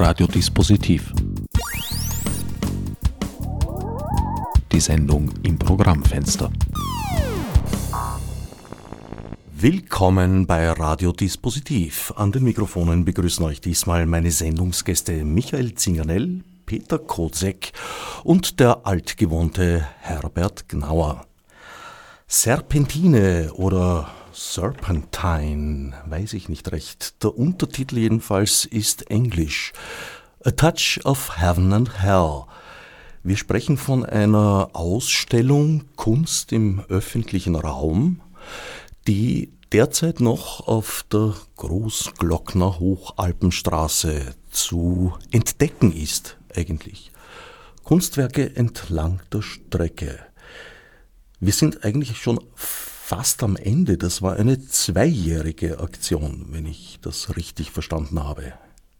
Radiodispositiv. Die Sendung im Programmfenster. Willkommen bei Radiodispositiv. An den Mikrofonen begrüßen euch diesmal meine Sendungsgäste Michael Zingernell, Peter Kozek und der altgewohnte Herbert Gnauer. Serpentine oder Serpentine, weiß ich nicht recht. Der Untertitel jedenfalls ist Englisch. A Touch of Heaven and Hell. Wir sprechen von einer Ausstellung Kunst im öffentlichen Raum, die derzeit noch auf der Großglockner Hochalpenstraße zu entdecken ist, eigentlich. Kunstwerke entlang der Strecke. Wir sind eigentlich schon fast am Ende. Das war eine zweijährige Aktion, wenn ich das richtig verstanden habe.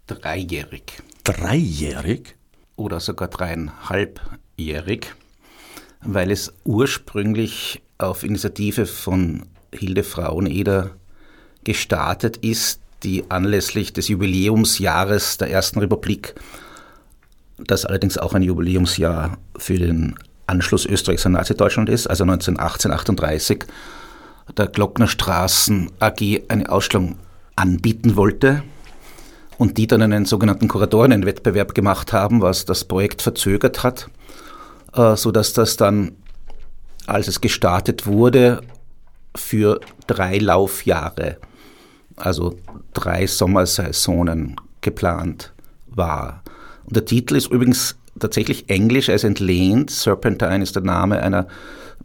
Dreijährig. Dreijährig? Oder sogar dreieinhalbjährig, weil es ursprünglich auf Initiative von Hilde Fraueneder gestartet ist, die anlässlich des Jubiläumsjahres der Ersten Republik, das allerdings auch ein Jubiläumsjahr für den Anschluss Österreichs an Nazi-Deutschland ist, also 1918, 38, der Glocknerstraßen AG eine Ausstellung anbieten wollte und die dann einen sogenannten Kuratorienwettbewerb gemacht haben, was das Projekt verzögert hat, äh, sodass das dann, als es gestartet wurde, für drei Laufjahre, also drei Sommersaisonen geplant war. Und der Titel ist übrigens tatsächlich englisch, er ist entlehnt. Serpentine ist der Name einer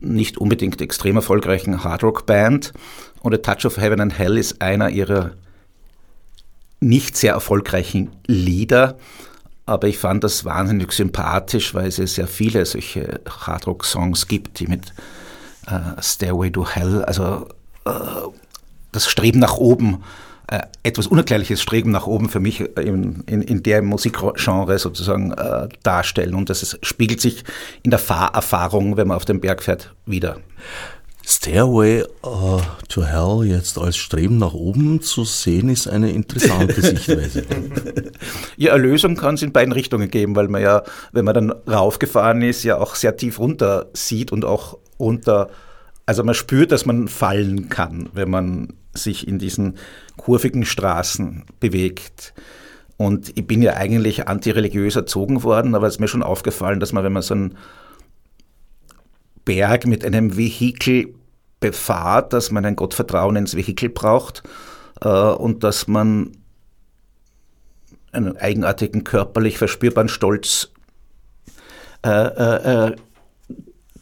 nicht unbedingt extrem erfolgreichen Hardrock-Band. Und A Touch of Heaven and Hell ist einer ihrer nicht sehr erfolgreichen Lieder. Aber ich fand das wahnsinnig sympathisch, weil es ja sehr viele solche Hardrock-Songs gibt, die mit äh, Stairway to Hell, also äh, das Streben nach oben, etwas unerklärliches Streben nach oben für mich in, in, in der Musikgenre sozusagen äh, darstellen. Und das ist, spiegelt sich in der Fahrerfahrung, wenn man auf den Berg fährt, wieder. Stairway uh, to Hell jetzt als Streben nach oben zu sehen, ist eine interessante Sichtweise. ja, Erlösung kann es in beiden Richtungen geben, weil man ja, wenn man dann raufgefahren ist, ja auch sehr tief runter sieht und auch runter, also man spürt, dass man fallen kann, wenn man sich in diesen kurvigen Straßen bewegt. Und ich bin ja eigentlich antireligiös erzogen worden, aber es ist mir schon aufgefallen, dass man, wenn man so einen Berg mit einem Vehikel befahrt, dass man ein Gottvertrauen ins Vehikel braucht äh, und dass man einen eigenartigen körperlich verspürbaren Stolz äh, äh, äh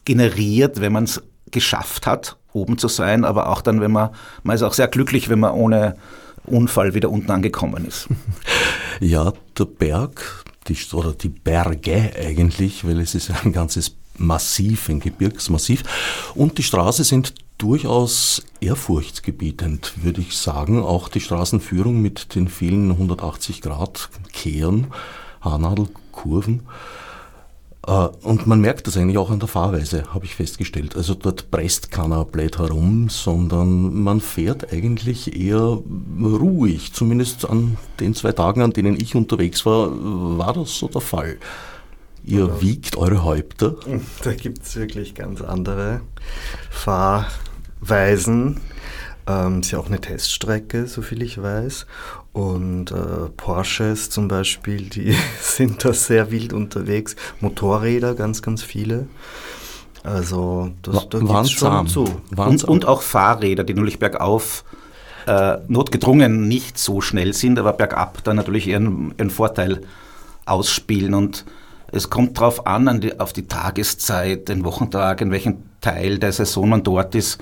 generiert, wenn man es geschafft hat oben zu sein, aber auch dann, wenn man, man ist auch sehr glücklich, wenn man ohne Unfall wieder unten angekommen ist. Ja, der Berg, die, oder die Berge eigentlich, weil es ist ein ganzes Massiv, ein Gebirgsmassiv. Und die Straße sind durchaus ehrfurchtsgebietend, würde ich sagen. Auch die Straßenführung mit den vielen 180 Grad Kehren, Haarnadelkurven. Äh, und man merkt das eigentlich auch an der Fahrweise, habe ich festgestellt. Also dort presst keiner blöd herum, sondern man fährt eigentlich eher ruhig. Zumindest an den zwei Tagen, an denen ich unterwegs war, war das so der Fall. Ihr ja. wiegt eure Häupter. Da gibt es wirklich ganz andere Fahrweisen. Ähm, ist ja auch eine Teststrecke, soviel ich weiß. Und äh, Porsches zum Beispiel, die sind da sehr wild unterwegs. Motorräder, ganz, ganz viele. Also das, da geht's schon zu. Und, und, auch Fahrräder, die natürlich bergauf äh, notgedrungen nicht so schnell sind, aber bergab dann natürlich ihren, ihren Vorteil ausspielen. Und es kommt darauf an, an die, auf die Tageszeit, den Wochentag, in welchem Teil der Saison man dort ist.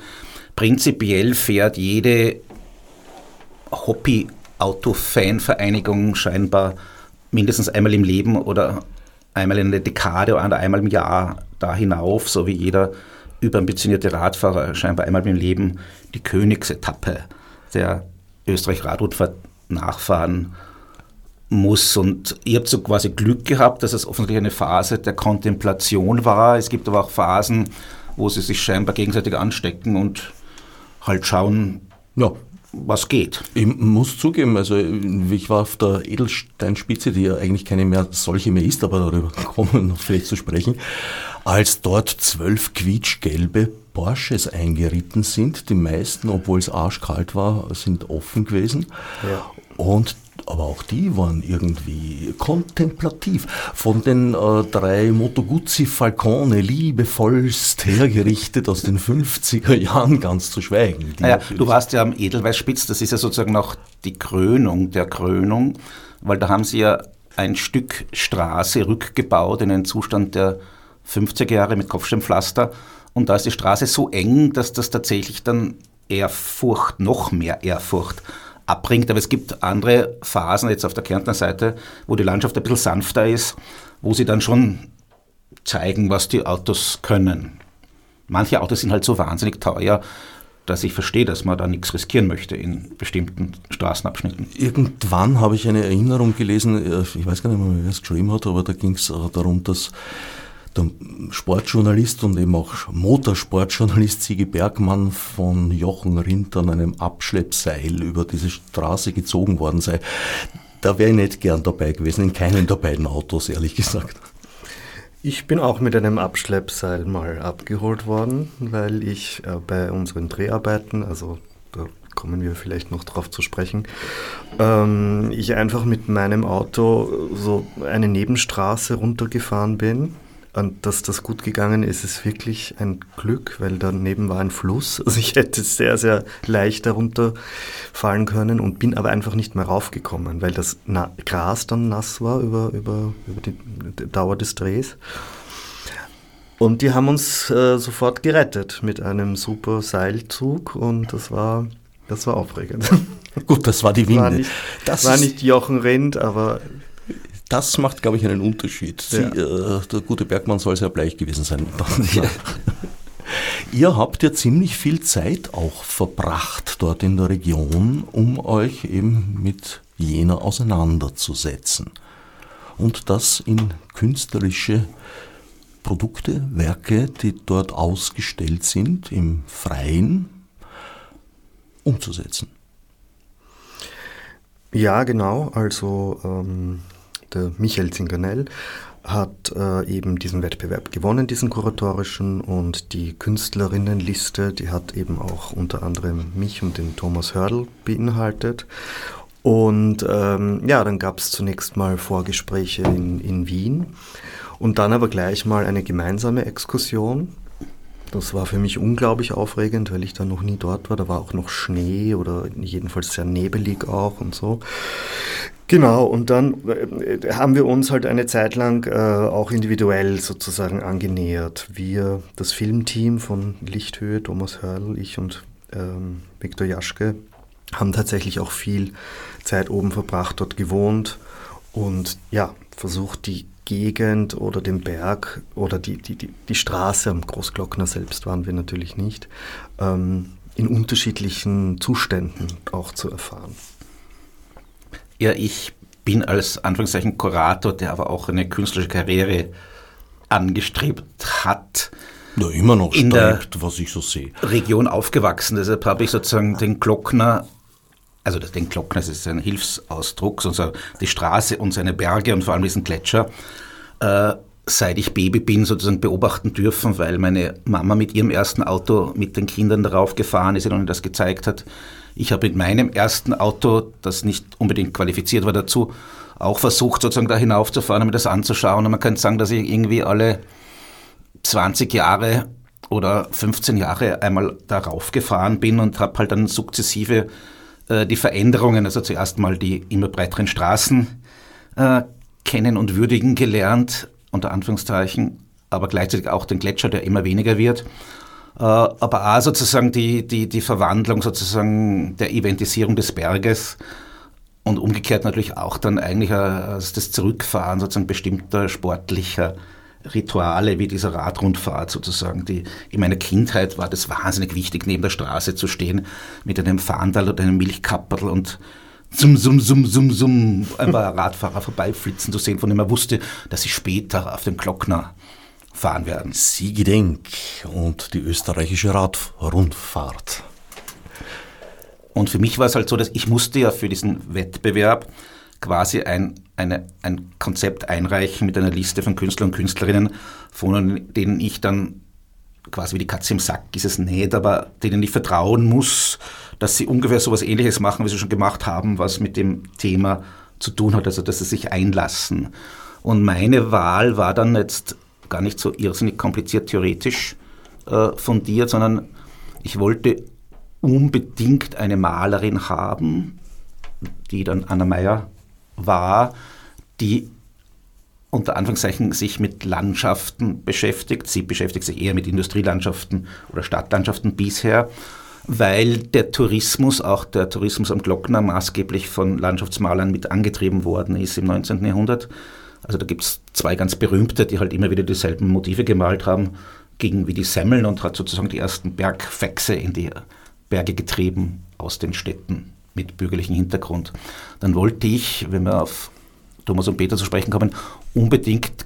Prinzipiell fährt jede Hobby Autofanvereinigung scheinbar mindestens einmal im Leben oder einmal in der Dekade oder einmal im Jahr da hinauf, so wie jeder überambitionierte Radfahrer scheinbar einmal im Leben die Königsetappe der Österreich-Radrundfahrt nachfahren muss. Und ihr habt so quasi Glück gehabt, dass es offensichtlich eine Phase der Kontemplation war. Es gibt aber auch Phasen, wo sie sich scheinbar gegenseitig anstecken und halt schauen, ja, was geht. Ich muss zugeben, also ich war auf der Edelsteinspitze, die ja eigentlich keine mehr solche mehr ist, aber darüber kommen wir noch vielleicht zu sprechen, als dort zwölf quietschgelbe Porsches eingeritten sind. Die meisten, obwohl es arschkalt war, sind offen gewesen. Ja. Und aber auch die waren irgendwie kontemplativ. Von den äh, drei Moto Guzzi Falcone liebevollst hergerichtet aus den 50er Jahren ganz zu schweigen. Naja, du warst ja am Edelweißspitz, das ist ja sozusagen noch die Krönung der Krönung, weil da haben sie ja ein Stück Straße rückgebaut in einen Zustand der 50er Jahre mit Kopfsteinpflaster und da ist die Straße so eng, dass das tatsächlich dann Ehrfurcht, noch mehr Ehrfurcht abbringt. Aber es gibt andere Phasen jetzt auf der Kärntner Seite, wo die Landschaft ein bisschen sanfter ist, wo sie dann schon zeigen, was die Autos können. Manche Autos sind halt so wahnsinnig teuer, dass ich verstehe, dass man da nichts riskieren möchte in bestimmten Straßenabschnitten. Irgendwann habe ich eine Erinnerung gelesen, äh, ich weiß gar nicht mehr, wer es geschrieben hat, aber da ging es darum, dass der Sportjournalist und eben auch Motorsportjournalist Sigi Bergmann von Jochen Rindt an einem Abschleppseil über diese Straße gezogen worden sei. Da wäre ich nicht gern dabei gewesen, in keinem der beiden Autos, ehrlich gesagt. Ich bin auch mit einem Abschleppseil mal abgeholt worden, weil ich äh, bei unseren Dreharbeiten, also da kommen wir vielleicht noch drauf zu sprechen, ähm, ich einfach mit meinem Auto so eine Nebenstraße runtergefahren bin und dass das gut gegangen ist, ist wirklich ein Glück, weil daneben war ein Fluss. Also ich hätte sehr, sehr leicht darunter fallen können und bin aber einfach nicht mehr raufgekommen, weil das Na Gras dann nass war über, über, über die, Dauer des Drehs. Und die haben uns äh, sofort gerettet mit einem super Seilzug und das war, das war aufregend. Gut, das war die Winde. War nicht, das war nicht Jochen Rindt, aber das macht, glaube ich, einen Unterschied. Sie, äh, der gute Bergmann soll sehr bleich gewesen sein. Ihr habt ja ziemlich viel Zeit auch verbracht dort in der Region, um euch eben mit jener auseinanderzusetzen. Und das in künstlerische Produkte, Werke, die dort ausgestellt sind, im Freien, umzusetzen. Ja, genau. Also ähm, der Michael Zinganell hat äh, eben diesen Wettbewerb gewonnen, diesen kuratorischen, und die Künstlerinnenliste, die hat eben auch unter anderem mich und den Thomas Hördl beinhaltet. Und ähm, ja, dann gab es zunächst mal Vorgespräche in, in Wien. Und dann aber gleich mal eine gemeinsame Exkursion das war für mich unglaublich aufregend, weil ich da noch nie dort war. Da war auch noch Schnee oder jedenfalls sehr nebelig auch und so. Genau, und dann äh, haben wir uns halt eine Zeit lang äh, auch individuell sozusagen angenähert. Wir, das Filmteam von Lichthöhe, Thomas Hörl, ich und ähm, Viktor Jaschke, haben tatsächlich auch viel Zeit oben verbracht, dort gewohnt und ja, versucht die Gegend oder den Berg oder die, die, die, die Straße am Großglockner selbst waren wir natürlich nicht, ähm, in unterschiedlichen Zuständen auch zu erfahren. Ja, ich bin als Anführungszeichen Kurator, der aber auch eine künstlerische Karriere angestrebt hat. Ja, immer noch in strebt, was ich so sehe. Region aufgewachsen. Deshalb habe ich sozusagen den Glockner also den das ist ein Hilfsausdruck, also die Straße und seine Berge und vor allem diesen Gletscher, äh, seit ich Baby bin, sozusagen beobachten dürfen, weil meine Mama mit ihrem ersten Auto mit den Kindern darauf gefahren ist und das gezeigt hat. Ich habe mit meinem ersten Auto, das nicht unbedingt qualifiziert war dazu, auch versucht, sozusagen da hinaufzufahren, mir das anzuschauen. Und man könnte sagen, dass ich irgendwie alle 20 Jahre oder 15 Jahre einmal darauf gefahren bin und habe halt dann sukzessive äh, die Veränderungen, also zuerst mal die immer breiteren Straßen äh, kennen und würdigen gelernt, unter Anführungszeichen, aber gleichzeitig auch den Gletscher, der immer weniger wird. Äh, aber auch sozusagen die, die, die Verwandlung sozusagen der Eventisierung des Berges und umgekehrt natürlich auch dann eigentlich das Zurückfahren sozusagen bestimmter sportlicher Rituale wie dieser Radrundfahrt sozusagen. Die, in meiner Kindheit war das wahnsinnig wichtig, neben der Straße zu stehen mit einem Fahndal oder einem Milchkapperl und summ, summ, summ, summ, summ, ein paar Radfahrer vorbeiflitzen zu sehen, von dem man wusste, dass sie später auf dem Glockner fahren werden. Siegedenk und die österreichische Radrundfahrt. Und für mich war es halt so, dass ich musste ja für diesen Wettbewerb quasi ein, eine, ein Konzept einreichen mit einer Liste von Künstlern und Künstlerinnen, von denen ich dann quasi wie die Katze im Sack ist es nicht, aber denen ich vertrauen muss, dass sie ungefähr so etwas ähnliches machen, wie sie schon gemacht haben, was mit dem Thema zu tun hat, also dass sie sich einlassen. Und meine Wahl war dann jetzt gar nicht so irrsinnig kompliziert theoretisch äh, fundiert, sondern ich wollte unbedingt eine Malerin haben, die dann Anna Meyer war, die unter Anführungszeichen sich mit Landschaften beschäftigt. Sie beschäftigt sich eher mit Industrielandschaften oder Stadtlandschaften bisher, weil der Tourismus, auch der Tourismus am Glockner, maßgeblich von Landschaftsmalern mit angetrieben worden ist im 19. Jahrhundert. Also da gibt es zwei ganz berühmte, die halt immer wieder dieselben Motive gemalt haben, gegen wie die Semmeln und hat sozusagen die ersten Bergfechse in die Berge getrieben aus den Städten mit bürgerlichem Hintergrund. Dann wollte ich, wenn wir auf Thomas und Peter zu sprechen kommen, unbedingt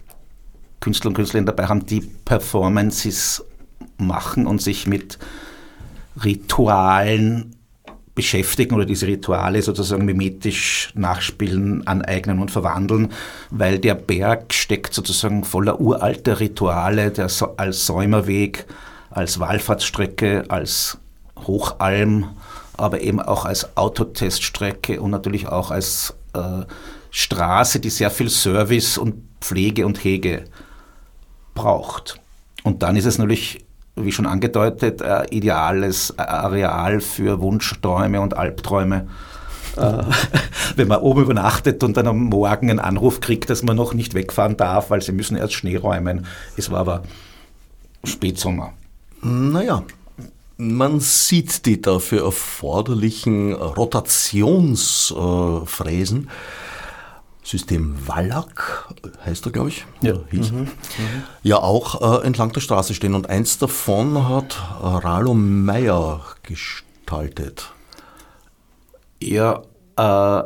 Künstler und Künstlerinnen dabei haben, die Performances machen und sich mit Ritualen beschäftigen oder diese Rituale sozusagen mimetisch nachspielen, aneignen und verwandeln, weil der Berg steckt sozusagen voller uralter Rituale, der als Säumerweg, als Wallfahrtsstrecke, als Hochalm, aber eben auch als Autoteststrecke und natürlich auch als äh, Straße, die sehr viel Service und Pflege und Hege braucht. Und dann ist es natürlich, wie schon angedeutet, ein ideales Areal für Wunschträume und Albträume. Äh, wenn man oben übernachtet und dann am Morgen einen Anruf kriegt, dass man noch nicht wegfahren darf, weil sie müssen erst Schnee räumen. Es war aber Spätsommer. Naja, man sieht die dafür erforderlichen Rotationsfräsen. System Wallach heißt er, glaube ich. Ja. Hieß. Mhm. Mhm. ja auch äh, entlang der Straße stehen. Und eins davon hat Ralo Meyer gestaltet. Ja, äh,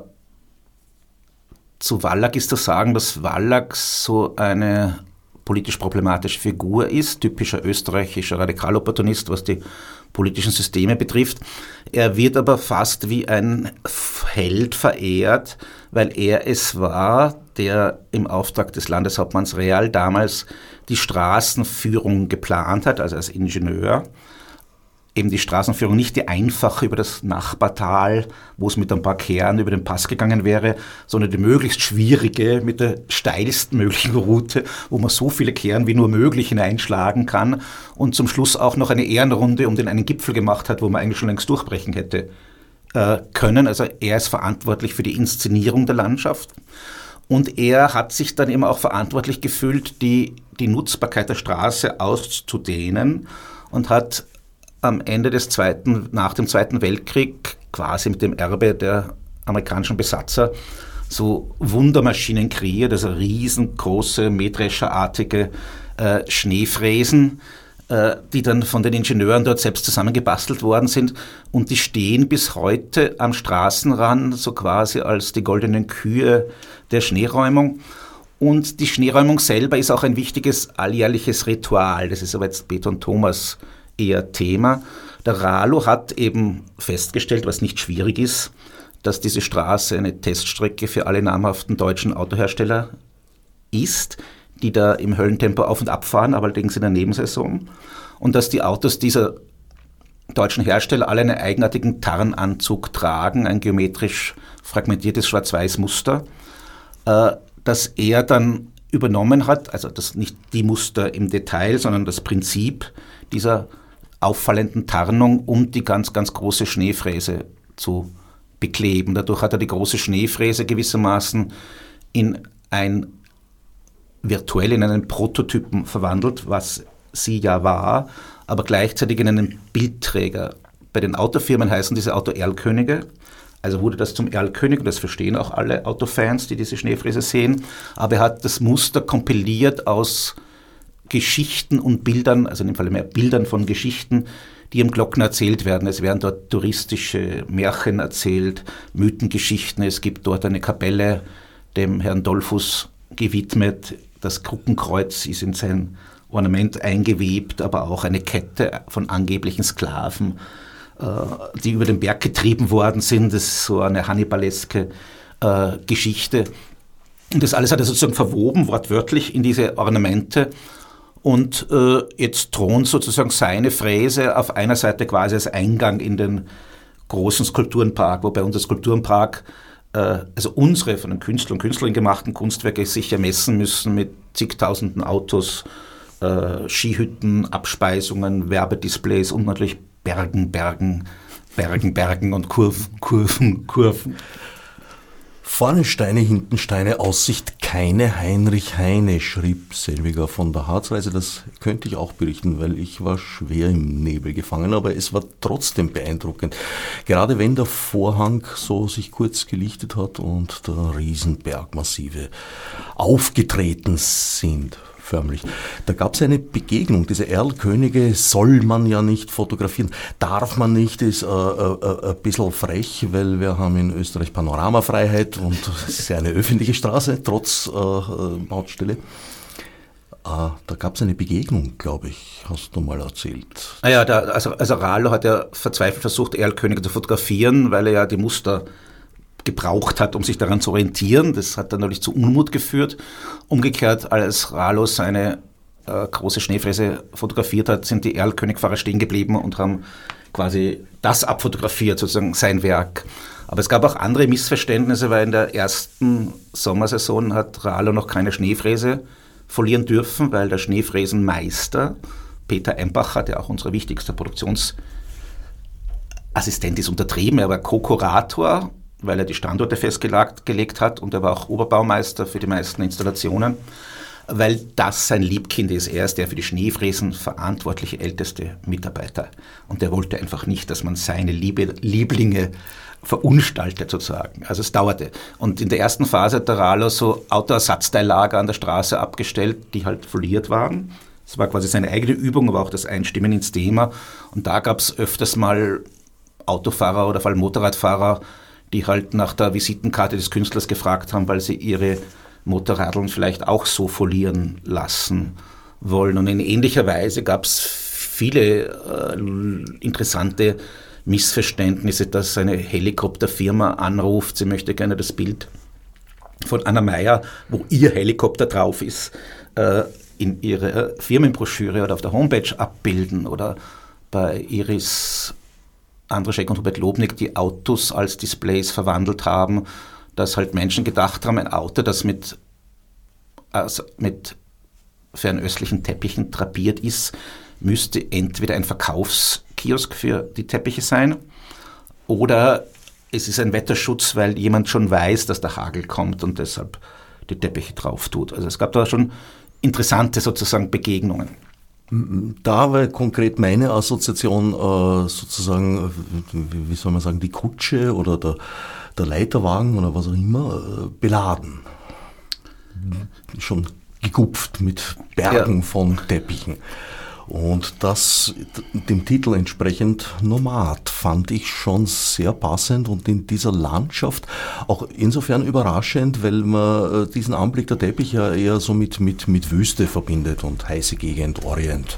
zu Wallach ist zu sagen, dass Wallach so eine politisch problematische Figur ist, typischer österreichischer Radikalopportunist, was die politischen Systeme betrifft. Er wird aber fast wie ein Held verehrt, weil er es war, der im Auftrag des Landeshauptmanns Real damals die Straßenführung geplant hat, also als Ingenieur eben die Straßenführung nicht die einfache über das Nachbartal, wo es mit ein paar Kehren über den Pass gegangen wäre, sondern die möglichst schwierige mit der steilsten möglichen Route, wo man so viele Kehren wie nur möglich hineinschlagen kann und zum Schluss auch noch eine Ehrenrunde um den einen Gipfel gemacht hat, wo man eigentlich schon längst durchbrechen hätte äh, können. Also er ist verantwortlich für die Inszenierung der Landschaft. Und er hat sich dann eben auch verantwortlich gefühlt, die, die Nutzbarkeit der Straße auszudehnen und hat am Ende des zweiten, nach dem Zweiten Weltkrieg, quasi mit dem Erbe der amerikanischen Besatzer, so Wundermaschinen kreiert, also riesengroße, mähdrescherartige äh, Schneefräsen, äh, die dann von den Ingenieuren dort selbst zusammengebastelt worden sind. Und die stehen bis heute am Straßenrand, so quasi als die goldenen Kühe der Schneeräumung. Und die Schneeräumung selber ist auch ein wichtiges alljährliches Ritual. Das ist aber jetzt und Thomas eher Thema. Der Ralo hat eben festgestellt, was nicht schwierig ist, dass diese Straße eine Teststrecke für alle namhaften deutschen Autohersteller ist, die da im Höllentempo auf und ab fahren, allerdings in der Nebensaison. Und dass die Autos dieser deutschen Hersteller alle einen eigenartigen Tarnanzug tragen, ein geometrisch fragmentiertes Schwarz-Weiß-Muster, äh, das er dann übernommen hat, also das nicht die Muster im Detail, sondern das Prinzip dieser auffallenden Tarnung, um die ganz, ganz große Schneefräse zu bekleben. Dadurch hat er die große Schneefräse gewissermaßen in ein virtuell in einen Prototypen verwandelt, was sie ja war, aber gleichzeitig in einen Bildträger. Bei den Autofirmen heißen diese Auto Erlkönige. Also wurde das zum Erlkönig, und das verstehen auch alle Autofans, die diese Schneefräse sehen. Aber er hat das Muster kompiliert aus Geschichten und Bildern, also in dem Fall mehr Bildern von Geschichten, die im Glocken erzählt werden. Es werden dort touristische Märchen erzählt, Mythengeschichten. Es gibt dort eine Kapelle dem Herrn Dolphus gewidmet. Das Kruppenkreuz ist in sein Ornament eingewebt, aber auch eine Kette von angeblichen Sklaven. äh, die über den Berg getrieben worden sind. Das ist so eine hannibaleske äh, Geschichte. Und das alles hat er sozusagen verwoben, wortwörtlich, in diese Ornamente. Und äh, jetzt thront sozusagen seine Fräse auf einer Seite quasi als Eingang in den großen Skulpturenpark, wobei unser Skulpturenpark, äh, also unsere von den Künstlern und Künstlerinnen gemachten Kunstwerke sich ermessen müssen mit zigtausenden Autos, äh, Skihütten, Abspeisungen, Werbedisplays und natürlich Bergen, Bergen, Bergen, Bergen und Kurven, Kurven, Kurven. Vorne Steine, hinten Steine, Aussicht keine Heinrich Heine, schrieb Selviger von der Harzreise. Das könnte ich auch berichten, weil ich war schwer im Nebel gefangen, aber es war trotzdem beeindruckend. Gerade wenn der Vorhang so sich kurz gelichtet hat und der Riesenbergmassive aufgetreten sind förmlich. Da gab es eine Begegnung. Diese Erlkönige soll man ja nicht fotografieren. Darf man nicht, ist äh, äh, ein bisschen frech, weil wir haben in Österreich Panoramafreiheit und es ist ja eine öffentliche Straße, trotz äh, Baustelle. Ah, da gab es eine Begegnung, glaube ich, hast du mal erzählt. Ah also, also Ralo hat ja verzweifelt versucht, Erlkönige zu fotografieren, weil er ja die Muster gebraucht hat, um sich daran zu orientieren. Das hat dann natürlich zu Unmut geführt. Umgekehrt, als Ralo seine äh, große Schneefräse fotografiert hat, sind die Erlkönigfahrer stehen geblieben und haben quasi das abfotografiert, sozusagen sein Werk. Aber es gab auch andere Missverständnisse, weil in der ersten Sommersaison hat Ralo noch keine Schneefräse folieren dürfen, weil der Schneefräsenmeister Peter Embacher, der auch unser wichtigster Produktionsassistent ist, untertrieben. Er war Co-Kurator weil er die Standorte festgelegt hat und er war auch Oberbaumeister für die meisten Installationen, weil das sein Liebkind ist. Er ist der für die Schneefräsen verantwortliche älteste Mitarbeiter und der wollte einfach nicht, dass man seine Liebe, Lieblinge verunstaltet sozusagen. Also es dauerte. Und in der ersten Phase hat der Ralo so Autoersatzteillager an der Straße abgestellt, die halt foliert waren. Es war quasi seine eigene Übung, aber auch das Einstimmen ins Thema. Und da gab es öfters mal Autofahrer oder vor allem Motorradfahrer, die halt nach der Visitenkarte des Künstlers gefragt haben, weil sie ihre Motorradeln vielleicht auch so folieren lassen wollen. Und in ähnlicher Weise gab es viele äh, interessante Missverständnisse, dass eine Helikopterfirma anruft, sie möchte gerne das Bild von Anna Meyer, wo ihr Helikopter drauf ist, äh, in ihrer Firmenbroschüre oder auf der Homepage abbilden oder bei Iris Andrzej und Hubert Lobnig die Autos als Displays verwandelt haben, dass halt Menschen gedacht haben, ein Auto, das mit, also mit fernöstlichen Teppichen drapiert ist, müsste entweder ein Verkaufskiosk für die Teppiche sein oder es ist ein Wetterschutz, weil jemand schon weiß, dass der Hagel kommt und deshalb die Teppiche drauf tut. Also es gab da schon interessante sozusagen Begegnungen. Da war konkret meine Assoziation äh, sozusagen, wie soll man sagen, die Kutsche oder der, der Leiterwagen oder was auch immer äh, beladen. Schon gegupft mit Bergen ja. von Teppichen. Und das dem Titel entsprechend Nomad fand ich schon sehr passend und in dieser Landschaft auch insofern überraschend, weil man äh, diesen Anblick der Teppich ja eher so mit, mit, mit Wüste verbindet und heiße Gegend, Orient.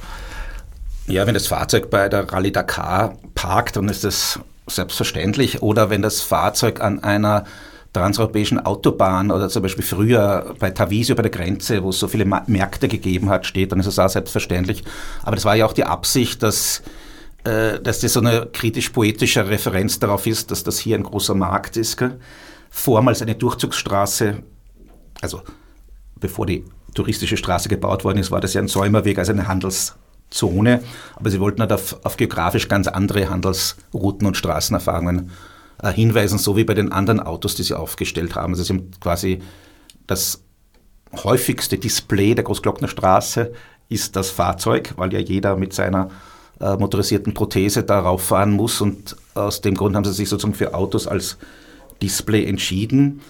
Ja, wenn das Fahrzeug bei der Rallye Dakar parkt, dann ist das selbstverständlich. Oder wenn das Fahrzeug an einer transeuropäischen Autobahn oder zum Beispiel früher bei Tavisio bei der Grenze, wo es so viele Märkte gegeben hat, steht, dann ist es auch selbstverständlich. Aber das war ja auch die Absicht, dass, äh, dass das so eine kritisch-poetische Referenz darauf ist, dass das hier ein großer Markt ist. Gell? Vormals eine Durchzugsstraße, also bevor die touristische Straße gebaut worden ist, war das ja ein Säumerweg, also eine Handelszone. Aber sie wollten halt auf, auf geografisch ganz andere Handelsrouten und Straßenerfahrungen hinweisen, so wie bei den anderen Autos, die sie aufgestellt haben. Also sie haben quasi das häufigste Display der Großglockner Straße ist das Fahrzeug, weil ja jeder mit seiner äh, motorisierten Prothese darauf fahren muss und aus dem Grund haben sie sich sozusagen für Autos als Display entschieden.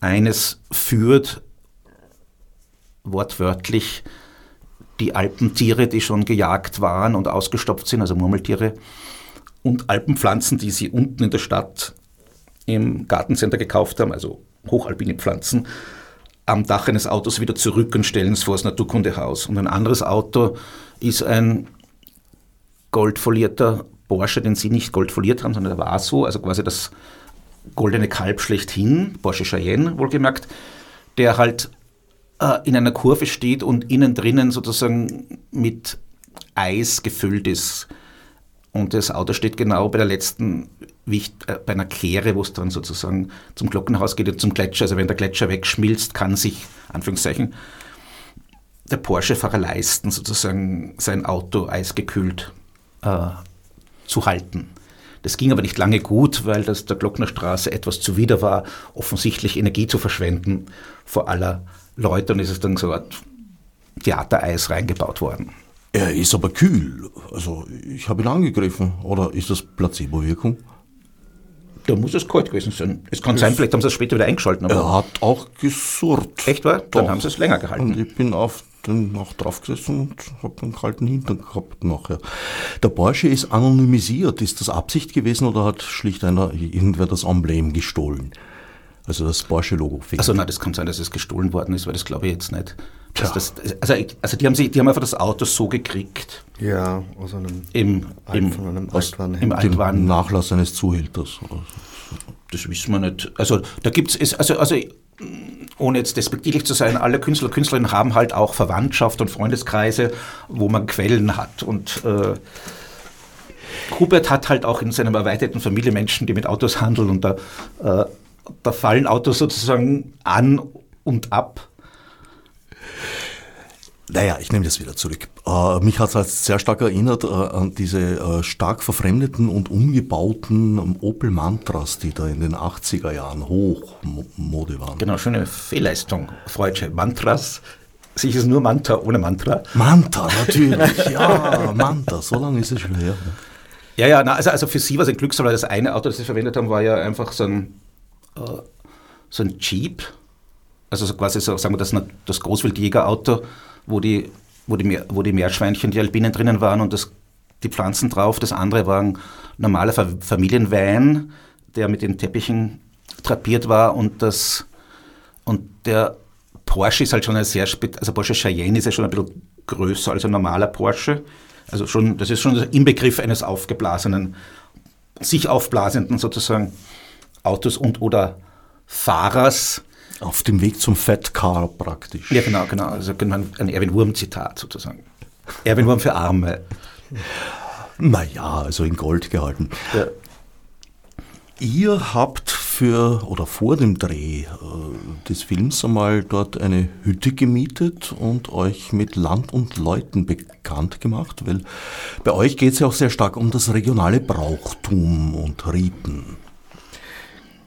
Eines führt wortwörtlich die Alpentiere, die schon gejagt waren und ausgestopft sind, also Murmeltiere, und Alpenpflanzen, die sie unten in der Stadt im Gartencenter gekauft haben, also hochalpine Pflanzen, am Dach eines Autos wieder zurück und stellen es vor das Naturkundehaus. Und ein anderes Auto ist ein goldfolierter Porsche, den Sie nicht goldfoliert haben, sondern der war so, also quasi das goldene Kalb schlechthin, Porsche Cheyenne wohlgemerkt, der halt äh, in einer Kurve steht und innen drinnen sozusagen mit Eis gefüllt ist. Und das Auto steht genau bei der letzten, Wicht, äh, bei einer Kehre, wo es dann sozusagen zum Glockenhaus geht und zum Gletscher. Also wenn der Gletscher wegschmilzt, kann sich, Anführungszeichen, der Porsche-Fahrer leisten, sozusagen sein Auto eisgekühlt äh, zu halten. Das ging aber nicht lange gut, weil das der Glocknerstraße etwas zuwider war, offensichtlich Energie zu verschwenden vor aller Leute und ist es dann so ein Theatereis reingebaut worden. Er ist aber kühl. Also ich habe ihn angegriffen. Oder ist das Placebo-Wirkung? Da muss es kalt gewesen sein. Es kann sein, vielleicht haben sie es später wieder eingeschalten. er hat auch gesurrt. Echt wahr? Dann haben sie es länger gehalten. Und ich bin auf den auch draufgesessen und habe einen kalten Hintern gehabt nachher. Der Porsche ist anonymisiert. Ist das Absicht gewesen oder hat schlicht einer, irgendwer das Emblem gestohlen? Also das Porsche-Logo fehlt. Also nein, das kann sein, dass es gestohlen worden ist, weil das glaube ich jetzt nicht. Das, also, also die haben sie, die haben einfach das Auto so gekriegt. Ja, aus einem, Im, im, von einem aus, im Altwaren. Nachlass eines Zuhälters. Das wissen wir nicht. Also da gibt es, also, also ohne jetzt despektierlich zu sein, alle Künstler und Künstlerinnen haben halt auch Verwandtschaft und Freundeskreise, wo man Quellen hat. Und äh, Hubert hat halt auch in seiner erweiterten Familie Menschen, die mit Autos handeln und da, äh, da fallen Autos sozusagen an und ab. Naja, ich nehme das wieder zurück. Äh, mich hat es halt sehr stark erinnert äh, an diese äh, stark verfremdeten und umgebauten ähm, Opel Mantras, die da in den 80er Jahren Hochmode waren. Genau, schöne Fehlleistung. Freudsche Mantras. Sich ist nur Manta ohne Mantra. Manta, natürlich. ja, Manta, so lange ist es schon her. Ja, ja, na, also, also für Sie war es ein Glücksfall, weil das eine Auto, das Sie verwendet haben, war ja einfach so ein, so ein Jeep. Also so quasi so, sagen wir, das, das Großwildjägerauto wo die, wo die, wo die Meerschweinchen, die Alpinen drinnen waren und das, die Pflanzen drauf. Das andere war ein normaler Familienwein, der mit den Teppichen drapiert war und das und der Porsche ist halt schon ein sehr also Porsche Cheyenne ist ja schon ein bisschen größer als ein normaler Porsche. Also schon, das ist schon der Inbegriff eines aufgeblasenen, sich aufblasenden sozusagen Autos und oder Fahrers. Auf dem Weg zum Fat Car praktisch. Ja, genau, genau. Also ein Erwin Wurm-Zitat sozusagen. Erwin Wurm für Arme. Naja, also in Gold gehalten. Ja. Ihr habt für oder vor dem Dreh äh, des Films einmal dort eine Hütte gemietet und euch mit Land und Leuten bekannt gemacht, weil bei euch geht es ja auch sehr stark um das regionale Brauchtum und Riten.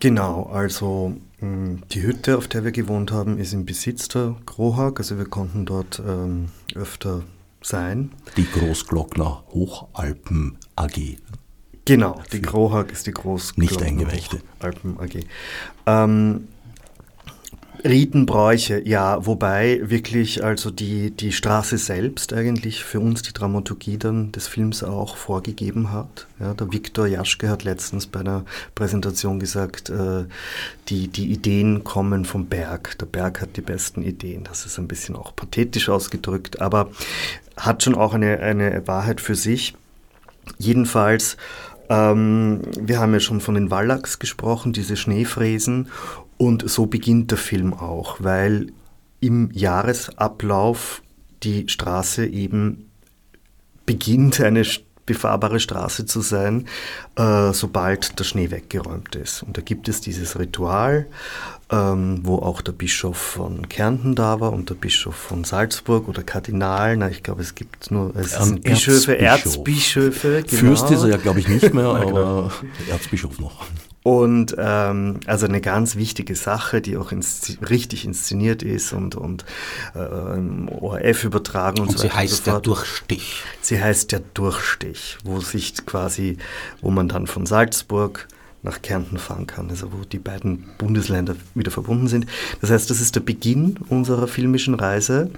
Genau, also Mm, die Hütte, auf der wir gewohnt haben, ist im Besitz der Grohag, also wir konnten dort ähm, öfter sein. Die Großglockner Hochalpen AG. Genau, die Grohag ist die Großglockner Nicht eingeweichte. Alpen AG. Ähm, Ritenbräuche, ja, wobei wirklich also die, die Straße selbst eigentlich für uns die Dramaturgie dann des Films auch vorgegeben hat. Ja, der Viktor Jaschke hat letztens bei einer Präsentation gesagt, äh, die, die Ideen kommen vom Berg. Der Berg hat die besten Ideen. Das ist ein bisschen auch pathetisch ausgedrückt, aber hat schon auch eine, eine Wahrheit für sich. Jedenfalls ähm, wir haben ja schon von den Wallachs gesprochen, diese Schneefräsen. Und so beginnt der Film auch, weil im Jahresablauf die Straße eben beginnt, eine befahrbare Straße zu sein, äh, sobald der Schnee weggeräumt ist. Und da gibt es dieses Ritual, ähm, wo auch der Bischof von Kärnten da war und der Bischof von Salzburg oder Kardinal. Na, ich glaube, es gibt nur es sind Bischöfe, Erzbischöfe. Genau. Fürst ist er ja, glaube ich, nicht mehr, aber genau. Erzbischof noch. Und ähm, also eine ganz wichtige Sache, die auch ins, richtig inszeniert ist und, und äh, im ORF übertragen und, und so weiter. Sie heißt so der Durchstich. Sie heißt der Durchstich, wo sich quasi, wo man dann von Salzburg nach Kärnten fahren kann, also wo die beiden Bundesländer wieder verbunden sind. Das heißt, das ist der Beginn unserer filmischen Reise.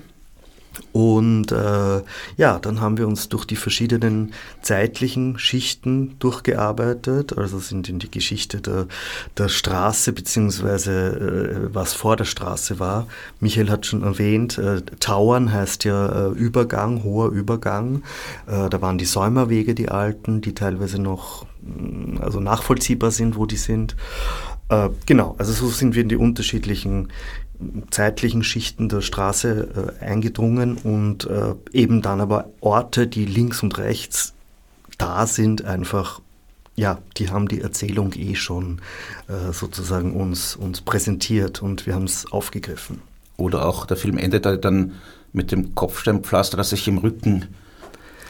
Und äh, ja, dann haben wir uns durch die verschiedenen zeitlichen Schichten durchgearbeitet, also sind in die Geschichte der, der Straße beziehungsweise äh, was vor der Straße war. Michael hat schon erwähnt, äh, Tauern heißt ja äh, Übergang, hoher Übergang. Äh, da waren die Säumerwege, die alten, die teilweise noch mm, also nachvollziehbar sind, wo die sind. Äh, genau, also so sind wir in die unterschiedlichen zeitlichen Schichten der Straße äh, eingedrungen und äh, eben dann aber Orte, die links und rechts da sind, einfach, ja, die haben die Erzählung eh schon äh, sozusagen uns, uns präsentiert und wir haben es aufgegriffen. Oder auch der Film endet dann mit dem Kopfsteinpflaster, das sich im Rücken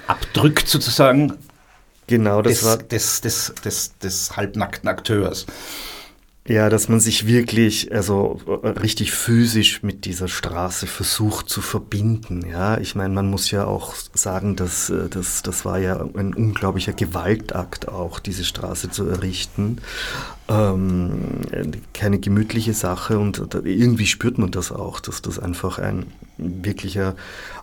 abdrückt sozusagen. Genau, das des, war des, des, des, des halbnackten Akteurs. Ja, dass man sich wirklich, also richtig physisch mit dieser Straße versucht zu verbinden. Ja, ich meine, man muss ja auch sagen, dass, äh, dass das war ja ein unglaublicher Gewaltakt auch, diese Straße zu errichten. Ähm, keine gemütliche Sache und irgendwie spürt man das auch, dass das einfach ein wirklicher,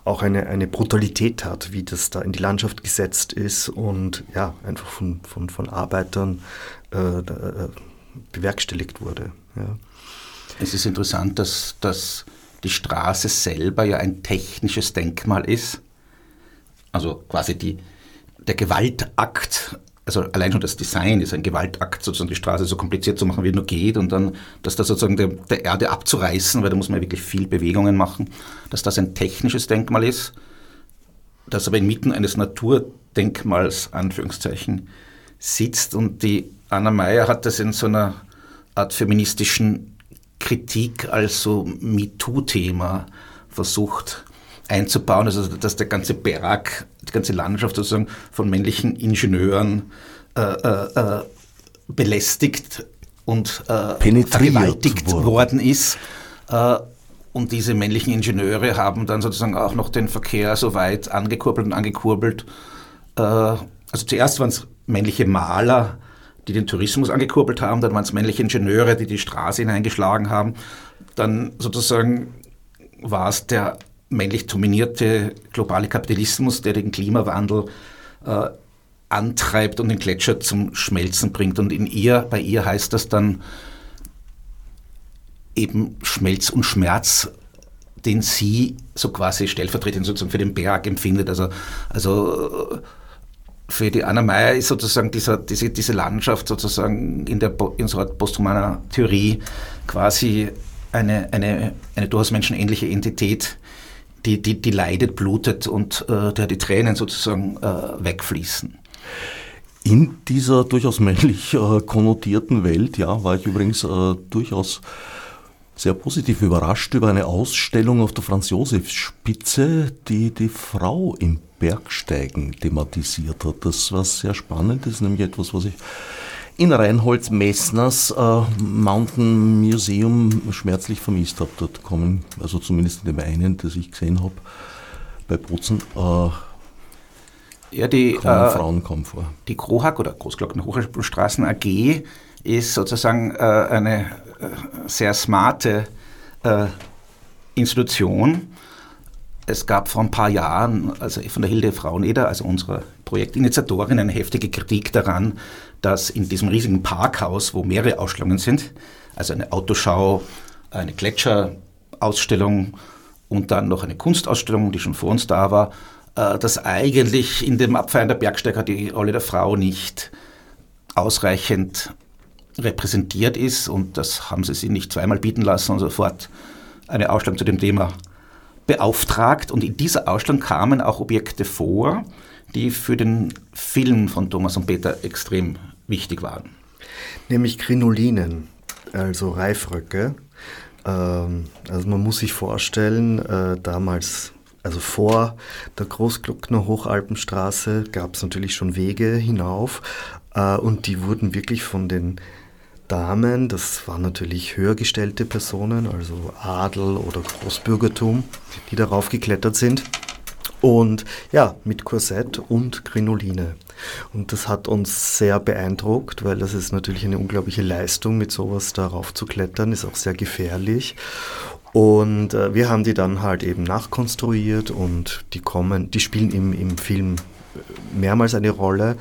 auch eine, eine Brutalität hat, wie das da in die Landschaft gesetzt ist und ja, einfach von, von, von Arbeitern äh, äh bewerkstelligt wurde. Ja. Es ist interessant, dass, dass die Straße selber ja ein technisches Denkmal ist. Also quasi die, der Gewaltakt, also allein schon das Design ist ein Gewaltakt, sozusagen die Straße so kompliziert zu machen, wie nur geht und dann, das sozusagen der, der Erde abzureißen, weil da muss man wirklich viel Bewegungen machen, dass das ein technisches Denkmal ist, das aber inmitten eines Naturdenkmals, Anführungszeichen, sitzt und die Anna Meyer hat das in so einer Art feministischen Kritik als so MeToo-Thema versucht einzubauen, also dass der ganze Berg, die ganze Landschaft sozusagen von männlichen Ingenieuren äh, äh, äh belästigt und äh, vergewaltigt worden. worden ist. Äh, und diese männlichen Ingenieure haben dann sozusagen auch noch den Verkehr so weit angekurbelt und angekurbelt. Äh, also zuerst waren es männliche Maler, die den Tourismus angekurbelt haben, dann waren es männliche Ingenieure, die die Straße hineingeschlagen haben, dann sozusagen war es der männlich dominierte globale Kapitalismus, der den Klimawandel äh, antreibt und den Gletscher zum Schmelzen bringt. Und in ihr, bei ihr heißt das dann eben Schmelz und Schmerz, den sie so quasi stellvertretend sozusagen für den Berg empfindet. Also, also für die Anna Meyer ist sozusagen dieser, diese, diese Landschaft sozusagen in, der, in so einer posthumaner Theorie quasi eine, eine, eine durchaus menschenähnliche Entität, die, die, die leidet, blutet und äh, der die Tränen sozusagen äh, wegfließen. In dieser durchaus männlich äh, konnotierten Welt, ja, war ich übrigens äh, durchaus sehr positiv überrascht über eine Ausstellung auf der Franz-Josef-Spitze, die die Frau im Bergsteigen thematisiert hat. Das war sehr spannend. Das ist nämlich etwas, was ich in Reinhold Messners äh, Mountain Museum schmerzlich vermisst habe. Dort kommen, also zumindest in dem einen, das ich gesehen habe, bei Bozen, äh, ja, die, äh, Frauen kaum vor. Die Krohak oder Großglocken Hochstraßen AG ist sozusagen äh, eine äh, sehr smarte äh, Institution, es gab vor ein paar Jahren, also von der Hilde Fraueneder, also unserer Projektinitiatorin, eine heftige Kritik daran, dass in diesem riesigen Parkhaus, wo mehrere Ausstellungen sind, also eine Autoschau, eine Gletscherausstellung und dann noch eine Kunstausstellung, die schon vor uns da war, äh, dass eigentlich in dem Abfeiern der Bergsteiger die Rolle der Frau nicht ausreichend repräsentiert ist und das haben sie sich nicht zweimal bieten lassen und sofort eine Ausstellung zu dem Thema beauftragt und in dieser Ausstellung kamen auch Objekte vor, die für den Film von Thomas und Peter extrem wichtig waren. Nämlich Krinolinen, also Reifröcke. Ähm, also man muss sich vorstellen, äh, damals, also vor der Großglockner Hochalpenstraße gab es natürlich schon Wege hinauf äh, und die wurden wirklich von den Damen, das waren natürlich höher gestellte Personen, also Adel oder Großbürgertum, die darauf geklettert sind. Und ja, mit Korsett und Krinoline. Und das hat uns sehr beeindruckt, weil das ist natürlich eine unglaubliche Leistung, mit sowas darauf zu klettern, ist auch sehr gefährlich. Und äh, wir haben die dann halt eben nachkonstruiert und die kommen, die spielen im, im Film mehrmals eine Rolle.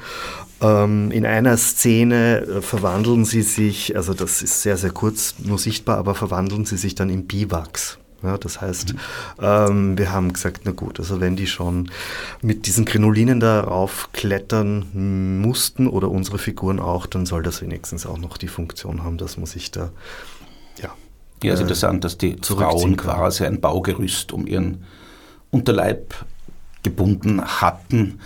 Ähm, in einer Szene äh, verwandeln sie sich, also das ist sehr, sehr kurz nur sichtbar, aber verwandeln sie sich dann in Biwaks. Ja, das heißt, mhm. ähm, wir haben gesagt, na gut, also wenn die schon mit diesen Krinolinen darauf klettern mussten oder unsere Figuren auch, dann soll das wenigstens auch noch die Funktion haben, dass man sich da ja. Ja, ist äh, interessant, dass die Frauen quasi ein Baugerüst um ihren Unterleib gebunden hatten.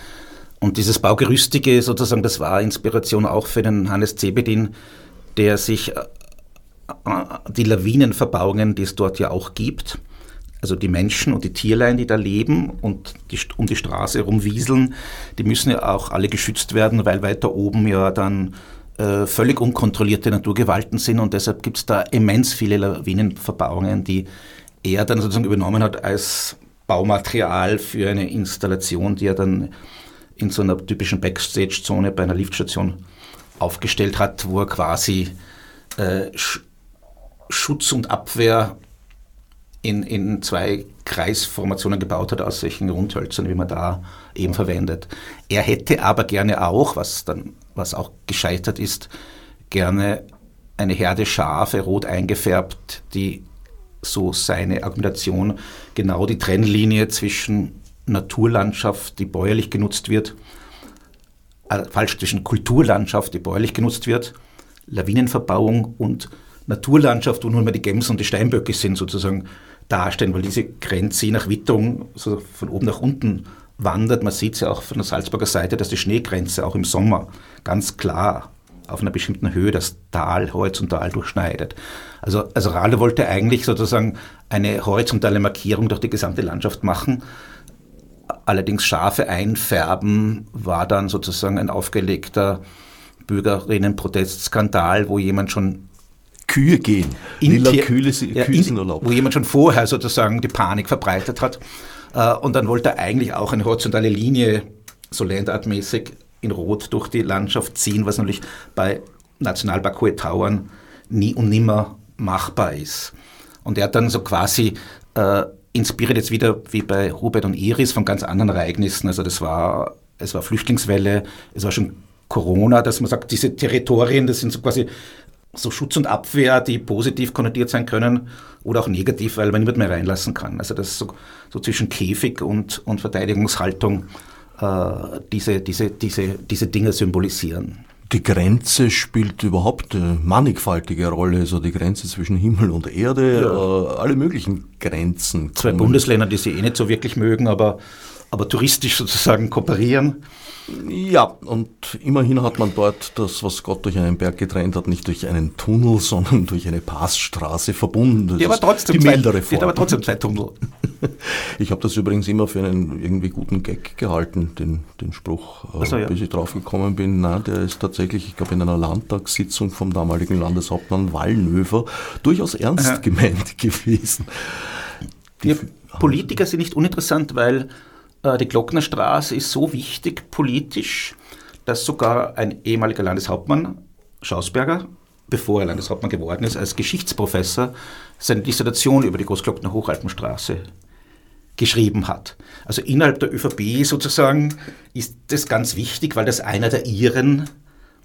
Und dieses Baugerüstige sozusagen, das war Inspiration auch für den Hannes Zebedin, der sich äh, äh, die Lawinenverbauungen, die es dort ja auch gibt, also die Menschen und die Tierlein, die da leben und die, um die Straße rumwieseln, die müssen ja auch alle geschützt werden, weil weiter oben ja dann äh, völlig unkontrollierte Naturgewalten sind und deshalb gibt es da immens viele Lawinenverbauungen, die er dann sozusagen übernommen hat als Baumaterial für eine Installation, die er dann in so einer typischen Backstage-Zone bei einer Liftstation aufgestellt hat, wo er quasi äh, Schutz und Abwehr in, in zwei Kreisformationen gebaut hat aus solchen Rundhölzern, wie man da eben verwendet. Er hätte aber gerne auch, was dann, was auch gescheitert ist, gerne eine Herde Schafe rot eingefärbt, die so seine Argumentation genau die Trennlinie zwischen Naturlandschaft, die bäuerlich genutzt wird, äh, falsch zwischen Kulturlandschaft, die bäuerlich genutzt wird, Lawinenverbauung und Naturlandschaft, wo nur mehr die Gämsen und die Steinböcke sind, sozusagen darstellen, weil diese Grenze je nach Witterung so von oben nach unten wandert. Man sieht es ja auch von der Salzburger Seite, dass die Schneegrenze auch im Sommer ganz klar auf einer bestimmten Höhe das Tal horizontal durchschneidet. Also, also Rade wollte eigentlich sozusagen eine horizontale Markierung durch die gesamte Landschaft machen. Allerdings Schafe einfärben war dann sozusagen ein aufgelegter Bürgerinnenprotestskandal, wo jemand schon Kühe gehen. Lila Kühe, ja, Kühe sind erlaubt. Wo jemand schon vorher sozusagen die Panik verbreitet hat. Äh, und dann wollte er eigentlich auch eine horizontale Linie, so landartmäßig, in Rot durch die Landschaft ziehen, was natürlich bei Nationalpark Hohe Tauern nie und nimmer machbar ist. Und er hat dann so quasi äh, inspiriert jetzt wieder wie bei Hubert und Iris von ganz anderen Ereignissen. Also das war, es war Flüchtlingswelle, es war schon Corona, dass man sagt, diese Territorien, das sind so quasi so Schutz und Abwehr, die positiv konnotiert sein können oder auch negativ, weil man niemand mehr reinlassen kann. Also das so, so zwischen Käfig und, und Verteidigungshaltung äh, diese, diese, diese, diese Dinge symbolisieren. Die Grenze spielt überhaupt eine mannigfaltige Rolle, so die Grenze zwischen Himmel und Erde, ja. äh, alle möglichen Grenzen. Zwei Bundesländer, die sie eh nicht so wirklich mögen, aber, aber touristisch sozusagen kooperieren. Ja, und immerhin hat man dort das, was Gott durch einen Berg getrennt hat, nicht durch einen Tunnel, sondern durch eine Passstraße verbunden. Das die aber trotzdem die mildere Form. Die aber trotzdem zwei Tunnel. Ich habe das übrigens immer für einen irgendwie guten Gag gehalten, den, den Spruch, äh, so, ja. bis ich drauf gekommen bin. Na, der ist tatsächlich, ich glaube, in einer Landtagssitzung vom damaligen Landeshauptmann Wallenöfer durchaus ernst Aha. gemeint gewesen. Die, Politiker sind nicht uninteressant, weil die Glocknerstraße ist so wichtig politisch, dass sogar ein ehemaliger Landeshauptmann, Schausberger, bevor er Landeshauptmann geworden ist, als Geschichtsprofessor seine Dissertation über die Großglockner Hochalpenstraße geschrieben hat. Also innerhalb der ÖVP sozusagen ist das ganz wichtig, weil das einer der Iren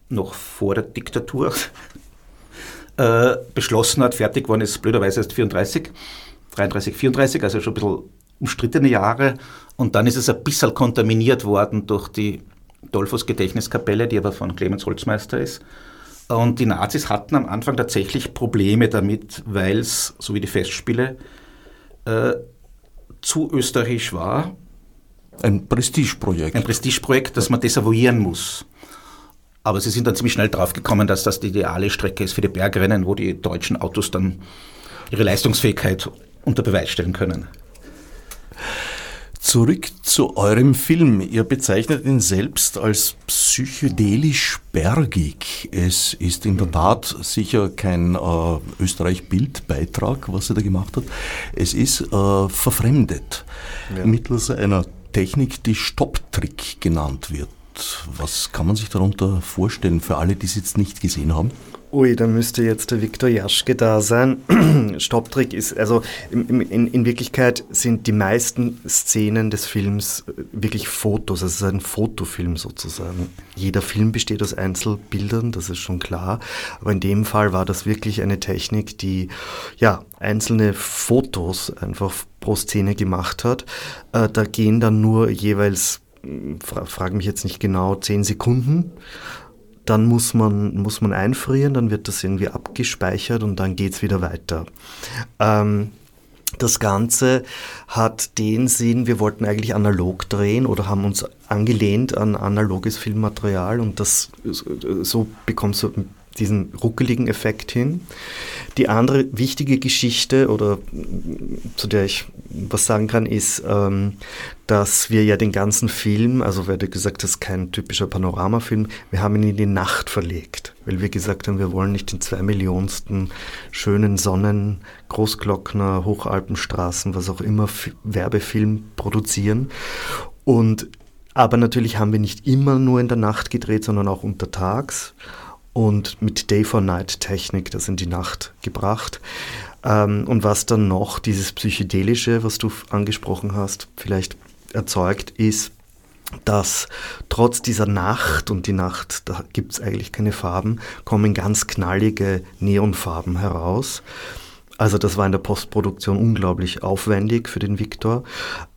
noch vor der Diktatur äh, beschlossen hat, fertig geworden ist blöderweise erst 34, 33, 34, also schon ein bisschen umstrittene Jahre. Und dann ist es ein bisschen kontaminiert worden durch die Dolphus Gedächtniskapelle, die aber von Clemens Holzmeister ist. Und die Nazis hatten am Anfang tatsächlich Probleme damit, weil es, so wie die Festspiele, äh, zu österreichisch war. Ein Prestigeprojekt. Ein Prestigeprojekt, das man desavouieren muss. Aber sie sind dann ziemlich schnell draufgekommen, dass das die ideale Strecke ist für die Bergrennen, wo die deutschen Autos dann ihre Leistungsfähigkeit unter Beweis stellen können. Zurück zu eurem Film. Ihr bezeichnet ihn selbst als psychedelisch bergig. Es ist in der Tat sicher kein äh, Österreich-Bildbeitrag, was er da gemacht hat. Es ist äh, verfremdet ja. mittels einer Technik, die Stopptrick genannt wird. Was kann man sich darunter vorstellen für alle, die es jetzt nicht gesehen haben? Ui, da müsste jetzt der Viktor Jaschke da sein. Stopptrick ist, also in, in, in, Wirklichkeit sind die meisten Szenen des Films äh, wirklich Fotos, also es ist ein Fotofilm sozusagen. Jeder Film besteht aus Einzelbildern, das ist schon klar. Aber in dem Fall war das wirklich eine Technik, die ja einzelne Fotos einfach pro Szene gemacht hat. Äh, da gehen dann nur jeweils, hm, frage mich jetzt nicht genau, zehn Sekunden dann muss man, muss man einfrieren, dann wird das irgendwie abgespeichert und dann geht es wieder weiter. Ähm, das Ganze hat den Sinn, wir wollten eigentlich analog drehen oder haben uns angelehnt an analoges Filmmaterial und das so bekommst du diesen ruckeligen Effekt hin. Die andere wichtige Geschichte oder zu der ich was sagen kann, ist, ähm, dass wir ja den ganzen Film, also weil du gesagt hast, kein typischer Panoramafilm, wir haben ihn in die Nacht verlegt, weil wir gesagt haben, wir wollen nicht den zwei Millionsten schönen Sonnen, Großglockner, Hochalpenstraßen, was auch immer, Werbefilm produzieren. Und aber natürlich haben wir nicht immer nur in der Nacht gedreht, sondern auch untertags und mit Day-for-Night-Technik das in die Nacht gebracht. Ähm, und was dann noch dieses Psychedelische, was du angesprochen hast, vielleicht erzeugt, ist, dass trotz dieser Nacht, und die Nacht, da gibt es eigentlich keine Farben, kommen ganz knallige Neonfarben heraus. Also das war in der Postproduktion unglaublich aufwendig für den Viktor.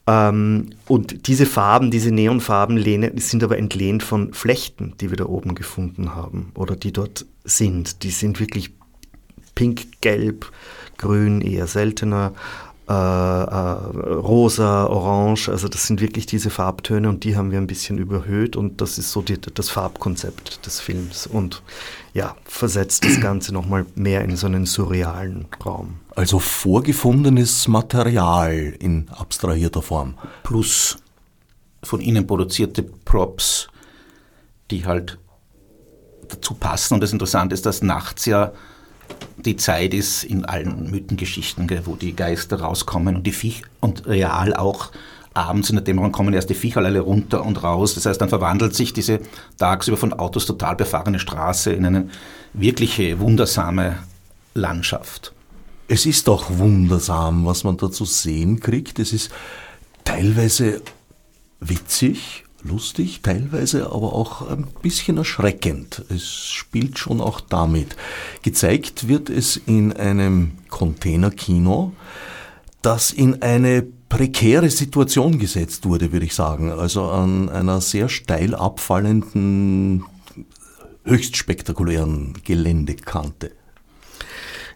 Ähm, und diese Farben, diese Neonfarben sind aber entlehnt von Flechten, die wir da oben gefunden haben oder die dort sind. Die sind wirklich pink, gelb, grün eher seltener, äh, äh, rosa, orange, also das sind wirklich diese Farbtöne und die haben wir ein bisschen überhöht und das ist so die, das Farbkonzept des Films und ja, versetzt das Ganze nochmal mehr in so einen surrealen Raum. Also vorgefundenes Material in abstrahierter Form. Plus von Ihnen produzierte Props, die halt dazu passen. Und das Interessante ist, dass nachts ja die Zeit ist in allen Mythengeschichten, wo die Geister rauskommen und die Viech und real auch abends in der Dämmerung kommen erst die Viecher alle runter und raus. Das heißt, dann verwandelt sich diese tagsüber von Autos total befahrene Straße in eine wirkliche wundersame Landschaft. Es ist doch wundersam, was man da zu sehen kriegt. Es ist teilweise witzig, lustig, teilweise aber auch ein bisschen erschreckend. Es spielt schon auch damit. Gezeigt wird es in einem Containerkino, das in eine prekäre Situation gesetzt wurde, würde ich sagen. Also an einer sehr steil abfallenden, höchst spektakulären Geländekante.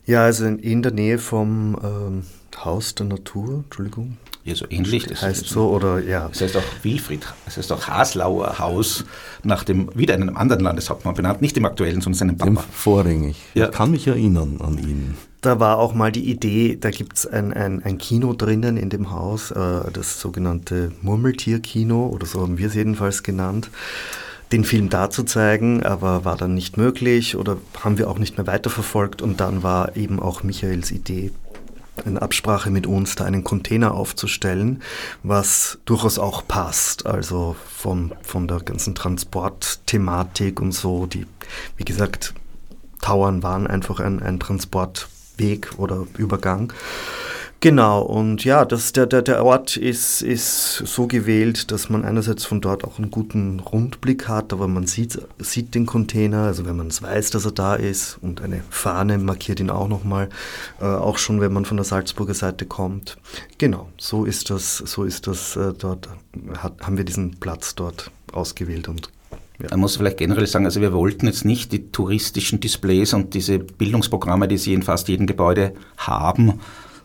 Ja, also in der Nähe vom ähm, Haus der Natur, Entschuldigung. Ja, so ähnlich. Das heißt so, oder ja. Es heißt auch Wilfried, es heißt auch Haslauer Haus, nach dem, wieder einem anderen Landeshauptmann benannt, nicht dem aktuellen, sondern seinem Papa. Dem vorrangig. Ja. Ich kann mich erinnern an ihn. Da war auch mal die Idee, da gibt es ein, ein, ein Kino drinnen in dem Haus, äh, das sogenannte Murmeltierkino, oder so haben wir es jedenfalls genannt den Film da zu zeigen, aber war dann nicht möglich oder haben wir auch nicht mehr weiterverfolgt und dann war eben auch Michaels Idee, in Absprache mit uns da einen Container aufzustellen, was durchaus auch passt, also von, von der ganzen Transportthematik und so, die, wie gesagt, Tauern waren einfach ein, ein Transportweg oder Übergang. Genau, und ja, das, der, der, der Ort ist, ist so gewählt, dass man einerseits von dort auch einen guten Rundblick hat, aber man sieht, sieht den Container, also wenn man es weiß, dass er da ist und eine Fahne markiert ihn auch nochmal, äh, auch schon wenn man von der Salzburger Seite kommt. Genau, so ist das, so ist das äh, dort, hat, haben wir diesen Platz dort ausgewählt und ja. Man muss vielleicht generell sagen, also wir wollten jetzt nicht die touristischen Displays und diese Bildungsprogramme, die Sie in fast jedem Gebäude haben,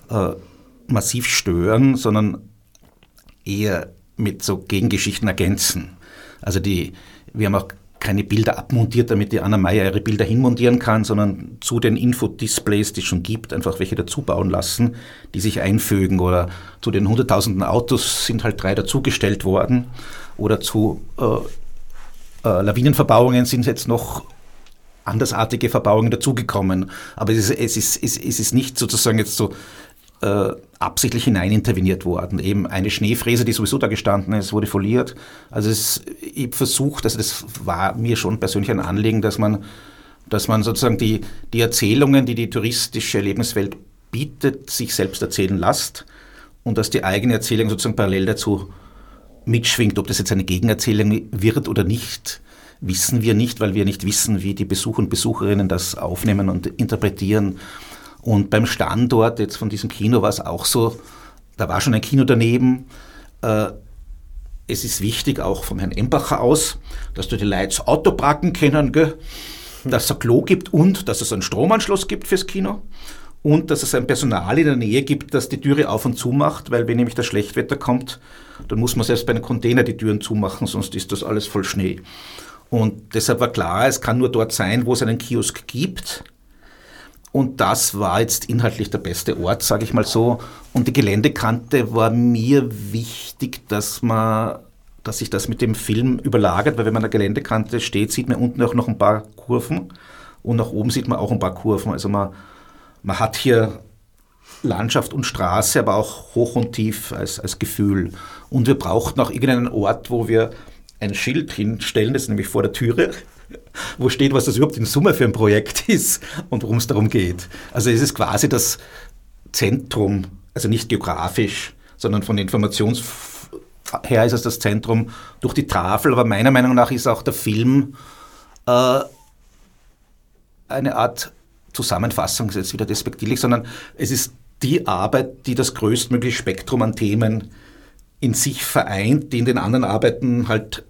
äh, massiv stören, sondern eher mit so Gegengeschichten ergänzen. Also die, wir haben auch keine Bilder abmontiert, damit die Anna Meyer ihre Bilder hinmontieren kann, sondern zu den Infodisplays, die es schon gibt, einfach welche dazu bauen lassen, die sich einfügen. Oder zu den hunderttausenden Autos sind halt drei dazugestellt worden. Oder zu äh, äh, Lawinenverbauungen sind jetzt noch andersartige Verbauungen dazugekommen. Aber es ist, es, ist, es ist nicht sozusagen jetzt so äh, absichtlich hineininterveniert worden. Eben eine Schneefräse, die sowieso da gestanden ist, wurde foliert. Also es, ich versucht, also das war mir schon persönlich ein Anliegen, dass man dass man sozusagen die, die Erzählungen, die die touristische Lebenswelt bietet, sich selbst erzählen lässt und dass die eigene Erzählung sozusagen parallel dazu mitschwingt. Ob das jetzt eine Gegenerzählung wird oder nicht, wissen wir nicht, weil wir nicht wissen, wie die Besucher und Besucherinnen das aufnehmen und interpretieren. Und beim Standort jetzt von diesem Kino war es auch so, da war schon ein Kino daneben. Äh, es ist wichtig, auch vom Herrn Embacher aus, dass du die Leute Auto parken können, gell? dass es ein Klo gibt und dass es einen Stromanschluss gibt fürs Kino und dass es ein Personal in der Nähe gibt, das die Türe auf und zu macht, weil wenn nämlich das Schlechtwetter kommt, dann muss man selbst bei einem Container die Türen zumachen, sonst ist das alles voll Schnee. Und deshalb war klar, es kann nur dort sein, wo es einen Kiosk gibt. Und das war jetzt inhaltlich der beste Ort, sage ich mal so. Und die Geländekante war mir wichtig, dass man dass sich das mit dem Film überlagert, weil wenn man an der Geländekante steht, sieht man unten auch noch ein paar Kurven und nach oben sieht man auch ein paar Kurven. Also man, man hat hier Landschaft und Straße, aber auch hoch und tief als, als Gefühl. Und wir brauchten auch irgendeinen Ort, wo wir ein Schild hinstellen, das ist nämlich vor der Türe, wo steht, was das überhaupt in Summe für ein Projekt ist und worum es darum geht. Also es ist quasi das Zentrum, also nicht geografisch, sondern von Informations her ist es das Zentrum durch die Tafel, aber meiner Meinung nach ist auch der Film äh, eine Art Zusammenfassung, ist jetzt wieder despektierlich, sondern es ist die Arbeit, die das größtmögliche Spektrum an Themen in sich vereint, die in den anderen Arbeiten halt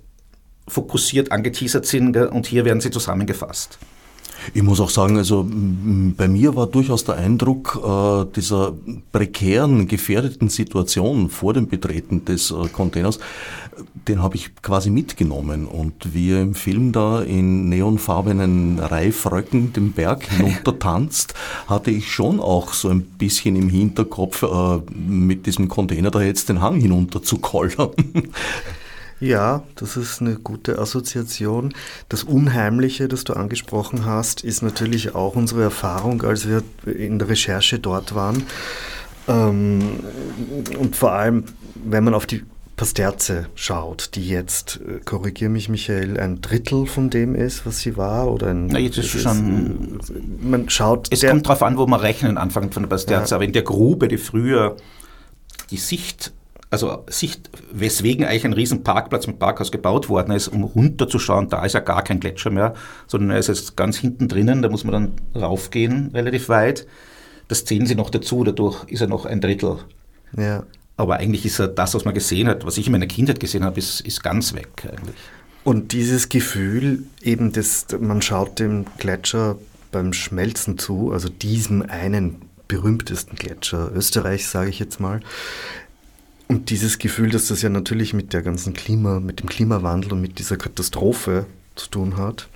fokussiert angeteasert sind und hier werden sie zusammengefasst. Ich muss auch sagen, also bei mir war durchaus der Eindruck äh, dieser prekären, gefährdeten Situation vor dem Betreten des äh, Containers, den habe ich quasi mitgenommen. Und wie er im Film da in neonfarbenen Reifröcken den Berg hinunter tanzt, hatte ich schon auch so ein bisschen im Hinterkopf, äh, mit diesem Container da jetzt den Hang hinunter zu kollern. Ja, das ist eine gute Assoziation. Das Unheimliche, das du angesprochen hast, ist natürlich auch unsere Erfahrung, als wir in der Recherche dort waren. Ähm, und vor allem, wenn man auf die Pasterze schaut, die jetzt, äh, korrigiere mich Michael, ein Drittel von dem ist, was sie war, oder ein... Na, jetzt ist schon... Ist, man schaut... Es kommt darauf an, wo man rechnen anfängt von der Pasterze, ja. aber in der Grube, die früher die Sicht also Sicht, weswegen eigentlich ein riesen Parkplatz mit Parkhaus gebaut worden ist, um runterzuschauen, da ist ja gar kein Gletscher mehr, sondern er ist jetzt ganz hinten drinnen, da muss man dann raufgehen, relativ weit. Das zählen sie noch dazu, dadurch ist er noch ein Drittel. Ja. Aber eigentlich ist er das, was man gesehen hat, was ich in meiner Kindheit gesehen habe, ist, ist ganz weg eigentlich. Und dieses Gefühl eben, das, man schaut dem Gletscher beim Schmelzen zu, also diesem einen berühmtesten Gletscher Österreichs, sage ich jetzt mal, und dieses Gefühl, dass das ja natürlich mit der ganzen Klima, mit dem Klimawandel und mit dieser Katastrophe zu tun hat,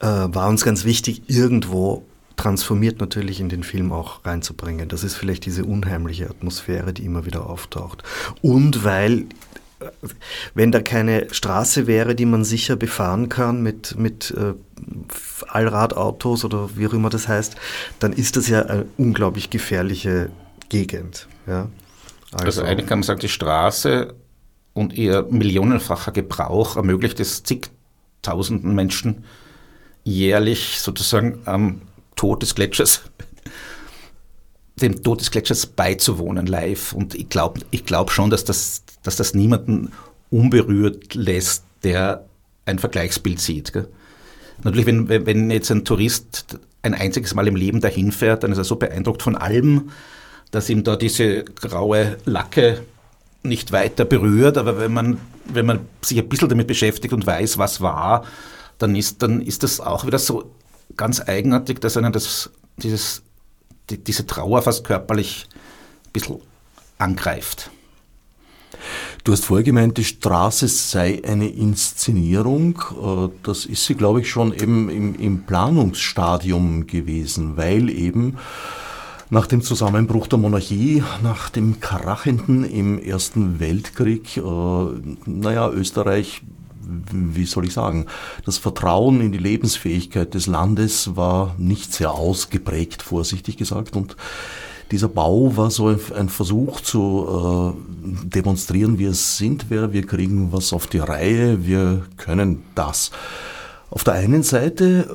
äh, war uns ganz wichtig, irgendwo transformiert natürlich in den Film auch reinzubringen. Das ist vielleicht diese unheimliche Atmosphäre, die immer wieder auftaucht. Und weil äh, wenn da keine Straße wäre, die man sicher befahren kann mit, mit äh, Allradautos oder wie auch immer das heißt, dann ist das ja eine unglaublich gefährliche Gegend. Ja? Also, also eigentlich kann man sagen, die Straße und ihr millionenfacher Gebrauch ermöglicht es zigtausenden Menschen jährlich sozusagen am Tod des Gletschers, dem Tod des Gletschers beizuwohnen live. Und ich glaube ich glaub schon, dass das, dass das niemanden unberührt lässt, der ein Vergleichsbild sieht. Gell? Natürlich, wenn, wenn jetzt ein Tourist ein einziges Mal im Leben dahin fährt, dann ist er so beeindruckt von allem, dass ihm da diese graue Lacke nicht weiter berührt, aber wenn man, wenn man sich ein bisschen damit beschäftigt und weiß, was war, dann ist, dann ist das auch wieder so ganz eigenartig, dass einen das, dieses, die, diese Trauer fast körperlich ein bisschen angreift. Du hast vorher gemeint, die Straße sei eine Inszenierung. Äh, das ist sie, glaube ich, schon eben im, im Planungsstadium gewesen, weil eben nach dem Zusammenbruch der Monarchie, nach dem Krachenden im Ersten Weltkrieg, äh, naja, Österreich, wie soll ich sagen, das Vertrauen in die Lebensfähigkeit des Landes war nicht sehr ausgeprägt, vorsichtig gesagt. Und dieser Bau war so ein Versuch zu äh, demonstrieren, wir sind wer, wir kriegen was auf die Reihe, wir können das. Auf der einen Seite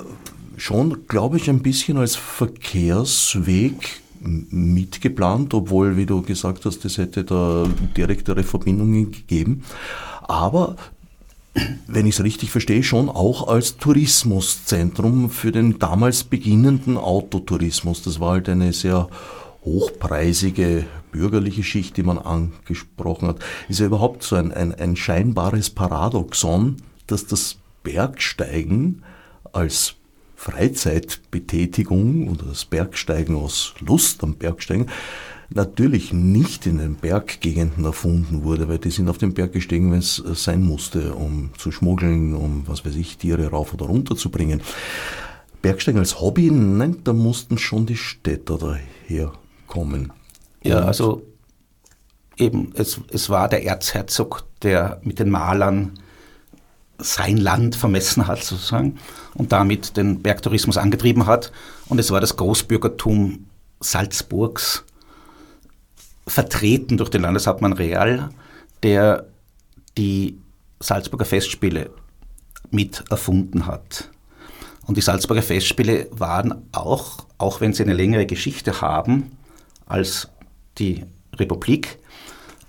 schon, glaube ich, ein bisschen als Verkehrsweg mitgeplant, obwohl, wie du gesagt hast, es hätte da direktere Verbindungen gegeben. Aber wenn ich es richtig verstehe, schon auch als Tourismuszentrum für den damals beginnenden Autotourismus. Das war halt eine sehr hochpreisige bürgerliche Schicht, die man angesprochen hat. Ist ja überhaupt so ein, ein, ein scheinbares Paradoxon, dass das Bergsteigen als Freizeitbetätigung oder das Bergsteigen aus Lust am Bergsteigen natürlich nicht in den Berggegenden erfunden wurde, weil die sind auf den Berg gestiegen, wenn es sein musste, um zu schmuggeln, um, was weiß ich, Tiere rauf oder runter zu bringen. Bergsteigen als Hobby, nein, da mussten schon die Städter daherkommen. Ja, also eben, es, es war der Erzherzog, der mit den Malern sein Land vermessen hat, sozusagen, und damit den Bergtourismus angetrieben hat. Und es war das Großbürgertum Salzburgs, vertreten durch den Landeshauptmann Real, der die Salzburger Festspiele mit erfunden hat. Und die Salzburger Festspiele waren auch, auch wenn sie eine längere Geschichte haben als die Republik,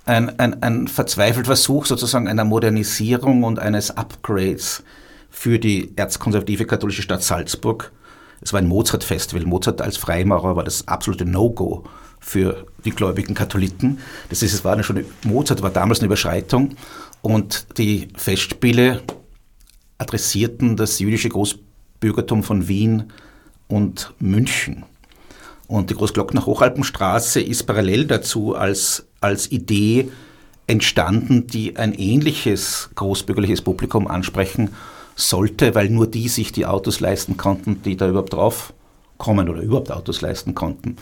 ein, ein, ein verzweifelter Versuch sozusagen einer Modernisierung und eines Upgrades für die erzkonservative katholische Stadt Salzburg. Es war ein Mozart-Festival. Mozart als Freimaurer war das absolute No-Go für die gläubigen Katholiken. Das ist, es war schon, Mozart war damals eine Überschreitung und die Festspiele adressierten das jüdische Großbürgertum von Wien und München. Und die Großglockner Hochalpenstraße ist parallel dazu als, als Idee entstanden, die ein ähnliches großbürgerliches Publikum ansprechen sollte, weil nur die sich die Autos leisten konnten, die da überhaupt drauf kommen oder überhaupt Autos leisten konnten.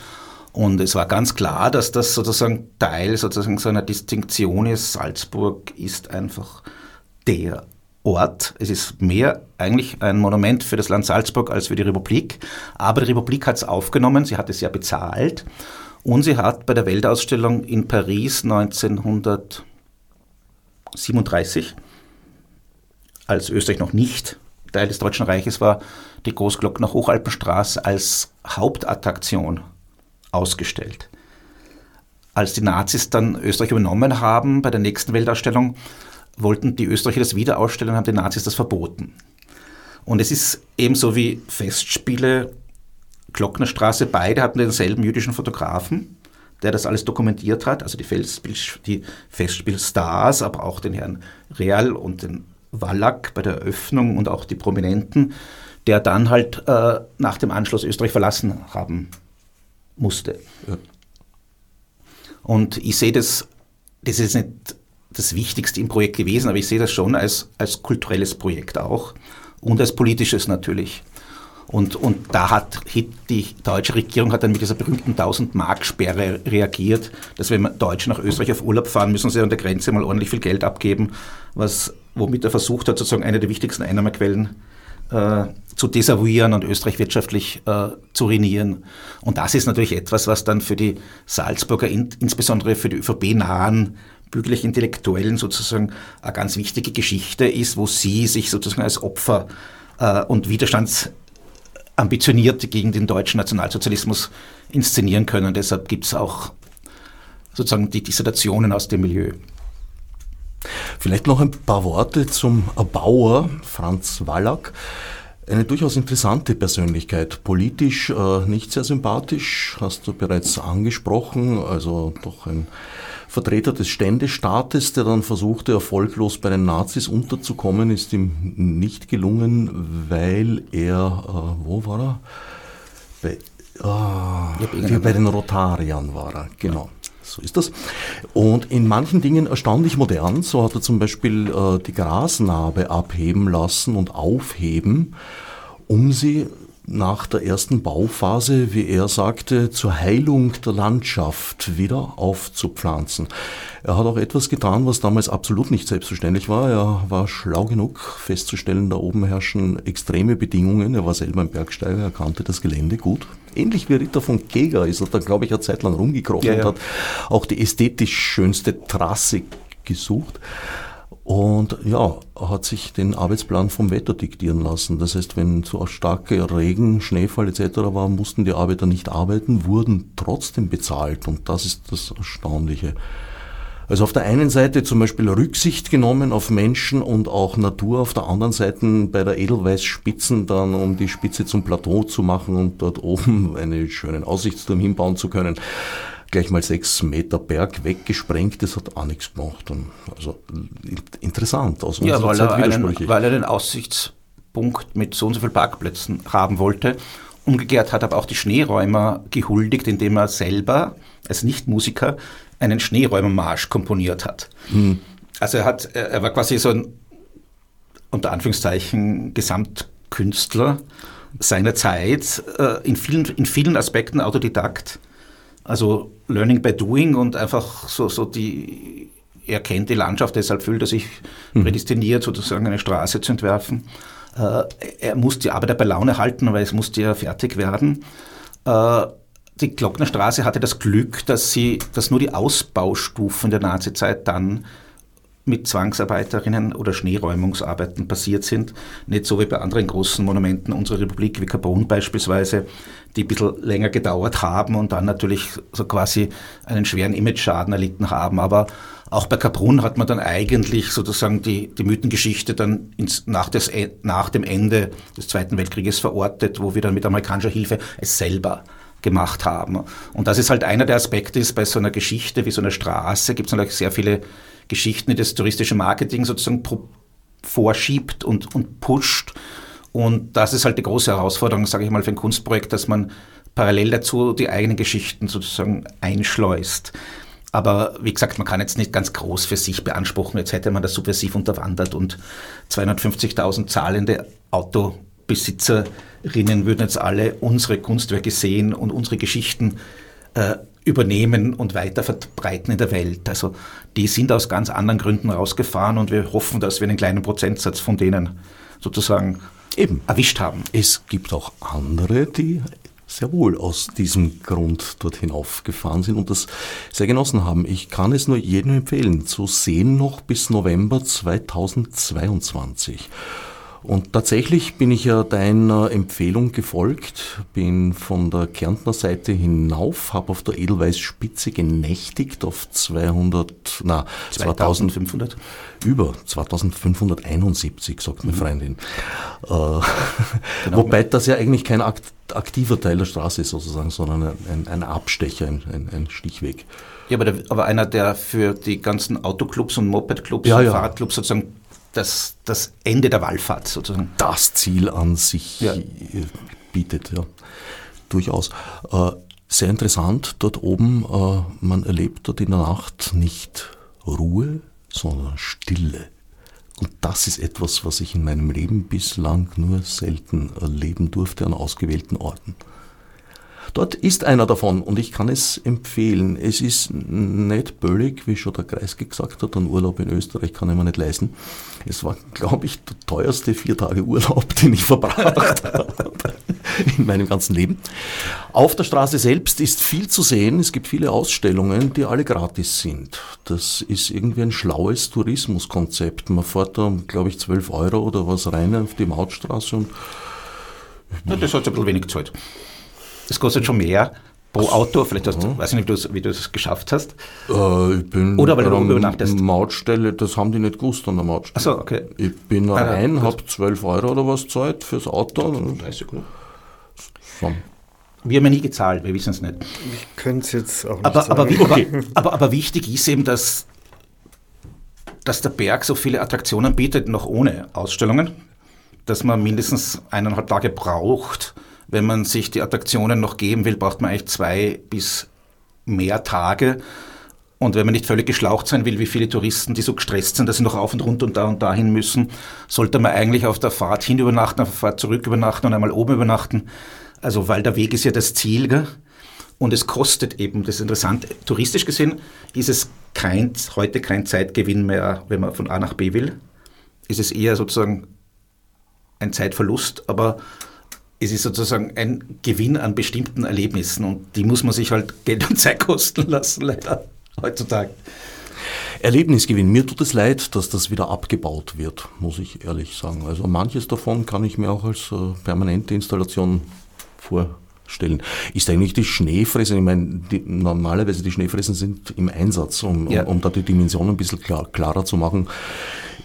Und es war ganz klar, dass das sozusagen Teil sozusagen so einer Distinktion ist. Salzburg ist einfach der Ort. Es ist mehr eigentlich ein Monument für das Land Salzburg als für die Republik. Aber die Republik hat es aufgenommen, sie hat es ja bezahlt. Und sie hat bei der Weltausstellung in Paris 1937, als Österreich noch nicht Teil des Deutschen Reiches war, die Großglockner Hochalpenstraße als Hauptattraktion ausgestellt. Als die Nazis dann Österreich übernommen haben bei der nächsten Weltausstellung, wollten die Österreicher das wieder ausstellen und haben die Nazis das verboten. Und es ist ebenso wie Festspiele, Glocknerstraße, beide hatten denselben jüdischen Fotografen, der das alles dokumentiert hat, also die, Festspiel, die Festspielstars, aber auch den Herrn Real und den Wallach bei der Eröffnung und auch die Prominenten, der dann halt äh, nach dem Anschluss Österreich verlassen haben musste. Ja. Und ich sehe das, das ist nicht das Wichtigste im Projekt gewesen, aber ich sehe das schon als, als kulturelles Projekt auch und als politisches natürlich. Und, und da hat die deutsche Regierung hat dann mit dieser berühmten 1000-Mark-Sperre reagiert, dass wenn Deutsche nach Österreich auf Urlaub fahren, müssen sie an der Grenze mal ordentlich viel Geld abgeben, was, womit er versucht hat, sozusagen eine der wichtigsten Einnahmequellen äh, zu desavouieren und Österreich wirtschaftlich äh, zu ruinieren. Und das ist natürlich etwas, was dann für die Salzburger, in, insbesondere für die ÖVP-nahen bürgerlich Intellektuellen sozusagen eine ganz wichtige Geschichte ist, wo sie sich sozusagen als Opfer äh, und Widerstandsambitionierte gegen den deutschen Nationalsozialismus inszenieren können. Deshalb gibt es auch sozusagen die Dissertationen aus dem Milieu. Vielleicht noch ein paar Worte zum Erbauer Franz Wallach. Eine durchaus interessante Persönlichkeit, politisch äh, nicht sehr sympathisch, hast du bereits angesprochen, also doch ein Vertreter des Ständestaates, der dann versuchte, erfolglos bei den Nazis unterzukommen, ist ihm nicht gelungen, weil er, äh, wo war er? Bei, äh, bei den Rotariern war er, genau. So ist das. Und in manchen Dingen erstaunlich modern. So hat er zum Beispiel äh, die Grasnarbe abheben lassen und aufheben, um sie nach der ersten Bauphase, wie er sagte, zur Heilung der Landschaft wieder aufzupflanzen. Er hat auch etwas getan, was damals absolut nicht selbstverständlich war. Er war schlau genug festzustellen, da oben herrschen extreme Bedingungen. Er war selber ein Bergsteiger, er kannte das Gelände gut. Ähnlich wie Ritter von Keger ist er da, glaube ich, eine Zeit lang rumgekrochen ja, ja. und hat auch die ästhetisch schönste Trasse gesucht. Und ja, hat sich den Arbeitsplan vom Wetter diktieren lassen. Das heißt, wenn so starker Regen, Schneefall etc. war, mussten die Arbeiter nicht arbeiten, wurden trotzdem bezahlt. Und das ist das Erstaunliche. Also auf der einen Seite zum Beispiel Rücksicht genommen auf Menschen und auch Natur, auf der anderen Seite bei der Edelweißspitzen dann, um die Spitze zum Plateau zu machen und dort oben einen schönen Aussichtsturm hinbauen zu können gleich mal sechs Meter Berg weggesprengt, das hat auch nichts gemacht. Also interessant aus unserer ja, weil Zeit er einen, weil er den Aussichtspunkt mit so und so vielen Parkplätzen haben wollte. Umgekehrt hat aber auch die Schneeräumer gehuldigt, indem er selber als Nichtmusiker einen Schneeräumermarsch komponiert hat. Hm. Also er, hat, er war quasi so ein, unter Anführungszeichen, Gesamtkünstler seiner Zeit, äh, in vielen, in vielen Aspekten Autodidakt. Also Learning by Doing und einfach so, so die, er kennt die Landschaft, deshalb fühlt er sich mhm. prädestiniert, sozusagen eine Straße zu entwerfen. Äh, er muss die Arbeit bei Laune halten, weil es musste ja fertig werden. Äh, die Glocknerstraße hatte das Glück, dass sie, dass nur die Ausbaustufen der Nazizeit dann mit Zwangsarbeiterinnen oder Schneeräumungsarbeiten passiert sind. Nicht so wie bei anderen großen Monumenten unserer Republik, wie Carbon beispielsweise, die ein bisschen länger gedauert haben und dann natürlich so quasi einen schweren Image-Schaden erlitten haben. Aber auch bei Kaprun hat man dann eigentlich sozusagen die, die Mythengeschichte dann ins, nach, des, nach dem Ende des Zweiten Weltkrieges verortet, wo wir dann mit amerikanischer Hilfe es selber gemacht haben. Und das ist halt einer der Aspekte ist bei so einer Geschichte wie so einer Straße, gibt es natürlich sehr viele Geschichten, die das touristische Marketing sozusagen vorschiebt und, und pusht. Und das ist halt die große Herausforderung, sage ich mal, für ein Kunstprojekt, dass man parallel dazu die eigenen Geschichten sozusagen einschleust. Aber wie gesagt, man kann jetzt nicht ganz groß für sich beanspruchen, jetzt hätte man das subversiv unterwandert und 250.000 zahlende Autobesitzerinnen würden jetzt alle unsere Kunstwerke sehen und unsere Geschichten äh, übernehmen und weiter verbreiten in der Welt. Also die sind aus ganz anderen Gründen rausgefahren und wir hoffen, dass wir einen kleinen Prozentsatz von denen sozusagen eben erwischt haben. Es gibt auch andere, die sehr wohl aus diesem Grund dort hinaufgefahren sind und das sehr genossen haben. Ich kann es nur jedem empfehlen, zu sehen noch bis November 2022. Und tatsächlich bin ich ja deiner Empfehlung gefolgt, bin von der Kärntner Seite hinauf, habe auf der Edelweißspitze genächtigt auf 200, na, 2500, über 2571, sagt meine mhm. Freundin. Äh, genau. Wobei das ja eigentlich kein aktiver Teil der Straße ist sozusagen, sondern ein, ein Abstecher, ein, ein, ein Stichweg. Ja, aber, der, aber einer, der für die ganzen Autoclubs und Mopedclubs ja, und ja. Fahrradclubs sozusagen das, das Ende der Wallfahrt sozusagen. Das Ziel an sich ja. bietet, ja. Durchaus. Äh, sehr interessant, dort oben, äh, man erlebt dort in der Nacht nicht Ruhe, sondern Stille. Und das ist etwas, was ich in meinem Leben bislang nur selten erleben durfte an ausgewählten Orten. Dort ist einer davon und ich kann es empfehlen. Es ist nicht böllig, wie schon der Kreis gesagt hat, ein Urlaub in Österreich kann ich mir nicht leisten. Es war, glaube ich, der teuerste vier Tage Urlaub, den ich verbracht habe in meinem ganzen Leben. Auf der Straße selbst ist viel zu sehen. Es gibt viele Ausstellungen, die alle gratis sind. Das ist irgendwie ein schlaues Tourismuskonzept. Man fährt da, glaube ich, 12 Euro oder was rein auf die Mautstraße und ja, das hat ein bisschen wenig Zeit. Das kostet schon mehr pro Auto. Vielleicht hast du, mhm. weiß ich nicht, wie du es geschafft hast. Äh, ich bin Oder weil du übernachtest. Mautstelle, das haben die nicht gewusst an der Mautstelle. Achso, okay. Ich bin ah, rein, habe 12 Euro oder was Zeit fürs Auto. 30 Euro. So. Wir haben ja nie gezahlt, wir wissen es nicht. Ich könnte es jetzt auch nicht aber, sagen. Aber, okay. aber, aber, wichtig ist eben, dass, dass der Berg so viele Attraktionen bietet, noch ohne Ausstellungen, dass man mindestens eineinhalb Tage braucht, wenn man sich die Attraktionen noch geben will, braucht man eigentlich zwei bis mehr Tage. Und wenn man nicht völlig geschlaucht sein will, wie viele Touristen, die so gestresst sind, dass sie noch auf und runter und da und dahin müssen, sollte man eigentlich auf der Fahrt hin übernachten, auf der Fahrt zurück übernachten und einmal oben übernachten. Also, weil der Weg ist ja das Ziel. Gell? Und es kostet eben, das ist interessant, touristisch gesehen ist es kein, heute kein Zeitgewinn mehr, wenn man von A nach B will. Es ist eher sozusagen ein Zeitverlust, aber es ist sozusagen ein Gewinn an bestimmten Erlebnissen und die muss man sich halt Geld und Zeit kosten lassen, leider heutzutage. Erlebnisgewinn. Mir tut es leid, dass das wieder abgebaut wird, muss ich ehrlich sagen. Also manches davon kann ich mir auch als äh, permanente Installation vorstellen. Ist eigentlich die Schneefräse, ich meine, die, normalerweise die Schneefräsen sind im Einsatz, um, ja. um, um da die Dimensionen ein bisschen klar, klarer zu machen.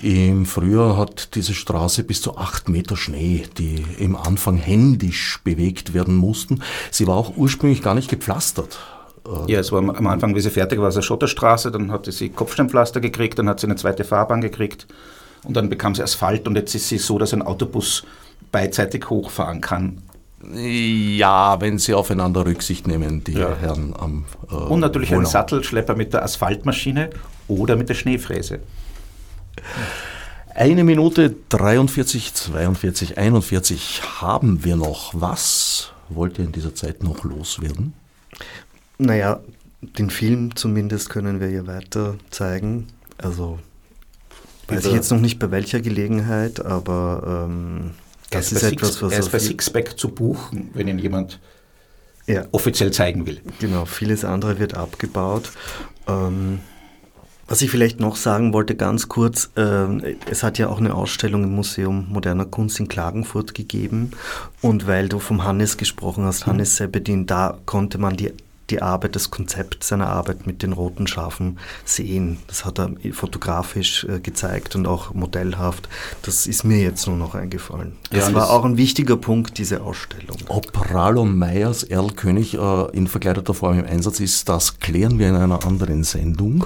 Im Frühjahr hat diese Straße bis zu acht Meter Schnee, die im Anfang händisch bewegt werden mussten. Sie war auch ursprünglich gar nicht gepflastert. Ja, es war am Anfang, wie sie fertig war, eine Schotterstraße, dann hatte sie Kopfsteinpflaster gekriegt, dann hat sie eine zweite Fahrbahn gekriegt und dann bekam sie Asphalt und jetzt ist sie so, dass ein Autobus beidseitig hochfahren kann. Ja, wenn sie aufeinander Rücksicht nehmen, die ja. Herren am. Äh, und natürlich Wohnau. ein Sattelschlepper mit der Asphaltmaschine oder mit der Schneefräse. Eine Minute 43, 42, 41 haben wir noch. Was wollt ihr in dieser Zeit noch loswerden? Naja, den Film zumindest können wir ja weiter zeigen. Also weiß ich jetzt noch nicht bei welcher Gelegenheit, aber ähm, das ist, ist etwas, was. Er ist bei Sixpack zu buchen, wenn ihn jemand ja. offiziell zeigen will. Genau, vieles andere wird abgebaut. Ähm, was ich vielleicht noch sagen wollte, ganz kurz, äh, es hat ja auch eine Ausstellung im Museum Moderner Kunst in Klagenfurt gegeben. Und weil du vom Hannes gesprochen hast, mhm. Hannes Sebedin, da konnte man die die Arbeit, das Konzept seiner Arbeit mit den roten Schafen sehen. Das hat er fotografisch äh, gezeigt und auch modellhaft. Das ist mir jetzt nur noch eingefallen. Das ja, war das auch ein wichtiger Punkt, diese Ausstellung. Ob Ralo Meyers Erl König äh, in verkleideter Form im Einsatz ist, das klären wir in einer anderen Sendung.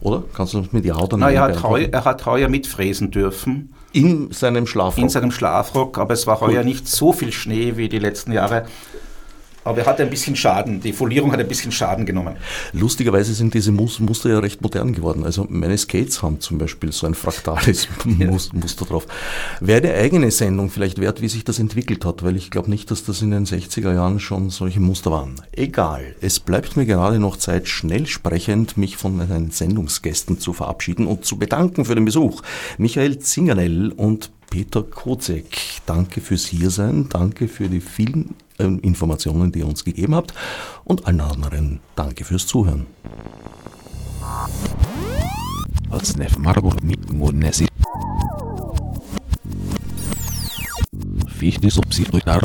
Oder? Kannst du uns mit Ja oder Nein er hat, heuer, er hat heuer mitfräsen dürfen. In seinem Schlafrock? In seinem Schlafrock, aber es war heuer cool. nicht so viel Schnee wie die letzten Jahre. Aber er hat ein bisschen Schaden, die Folierung hat ein bisschen Schaden genommen. Lustigerweise sind diese Muster ja recht modern geworden. Also meine Skates haben zum Beispiel so ein fraktales Muster drauf. Wäre eine eigene Sendung vielleicht wert, wie sich das entwickelt hat, weil ich glaube nicht, dass das in den 60er Jahren schon solche Muster waren. Egal, es bleibt mir gerade noch Zeit, schnell sprechend mich von meinen Sendungsgästen zu verabschieden und zu bedanken für den Besuch. Michael Zingerell und Peter Kozek, danke fürs Hiersein, danke für die vielen Informationen, die ihr uns gegeben habt und allen anderen danke fürs Zuhören. Fichte subsidiar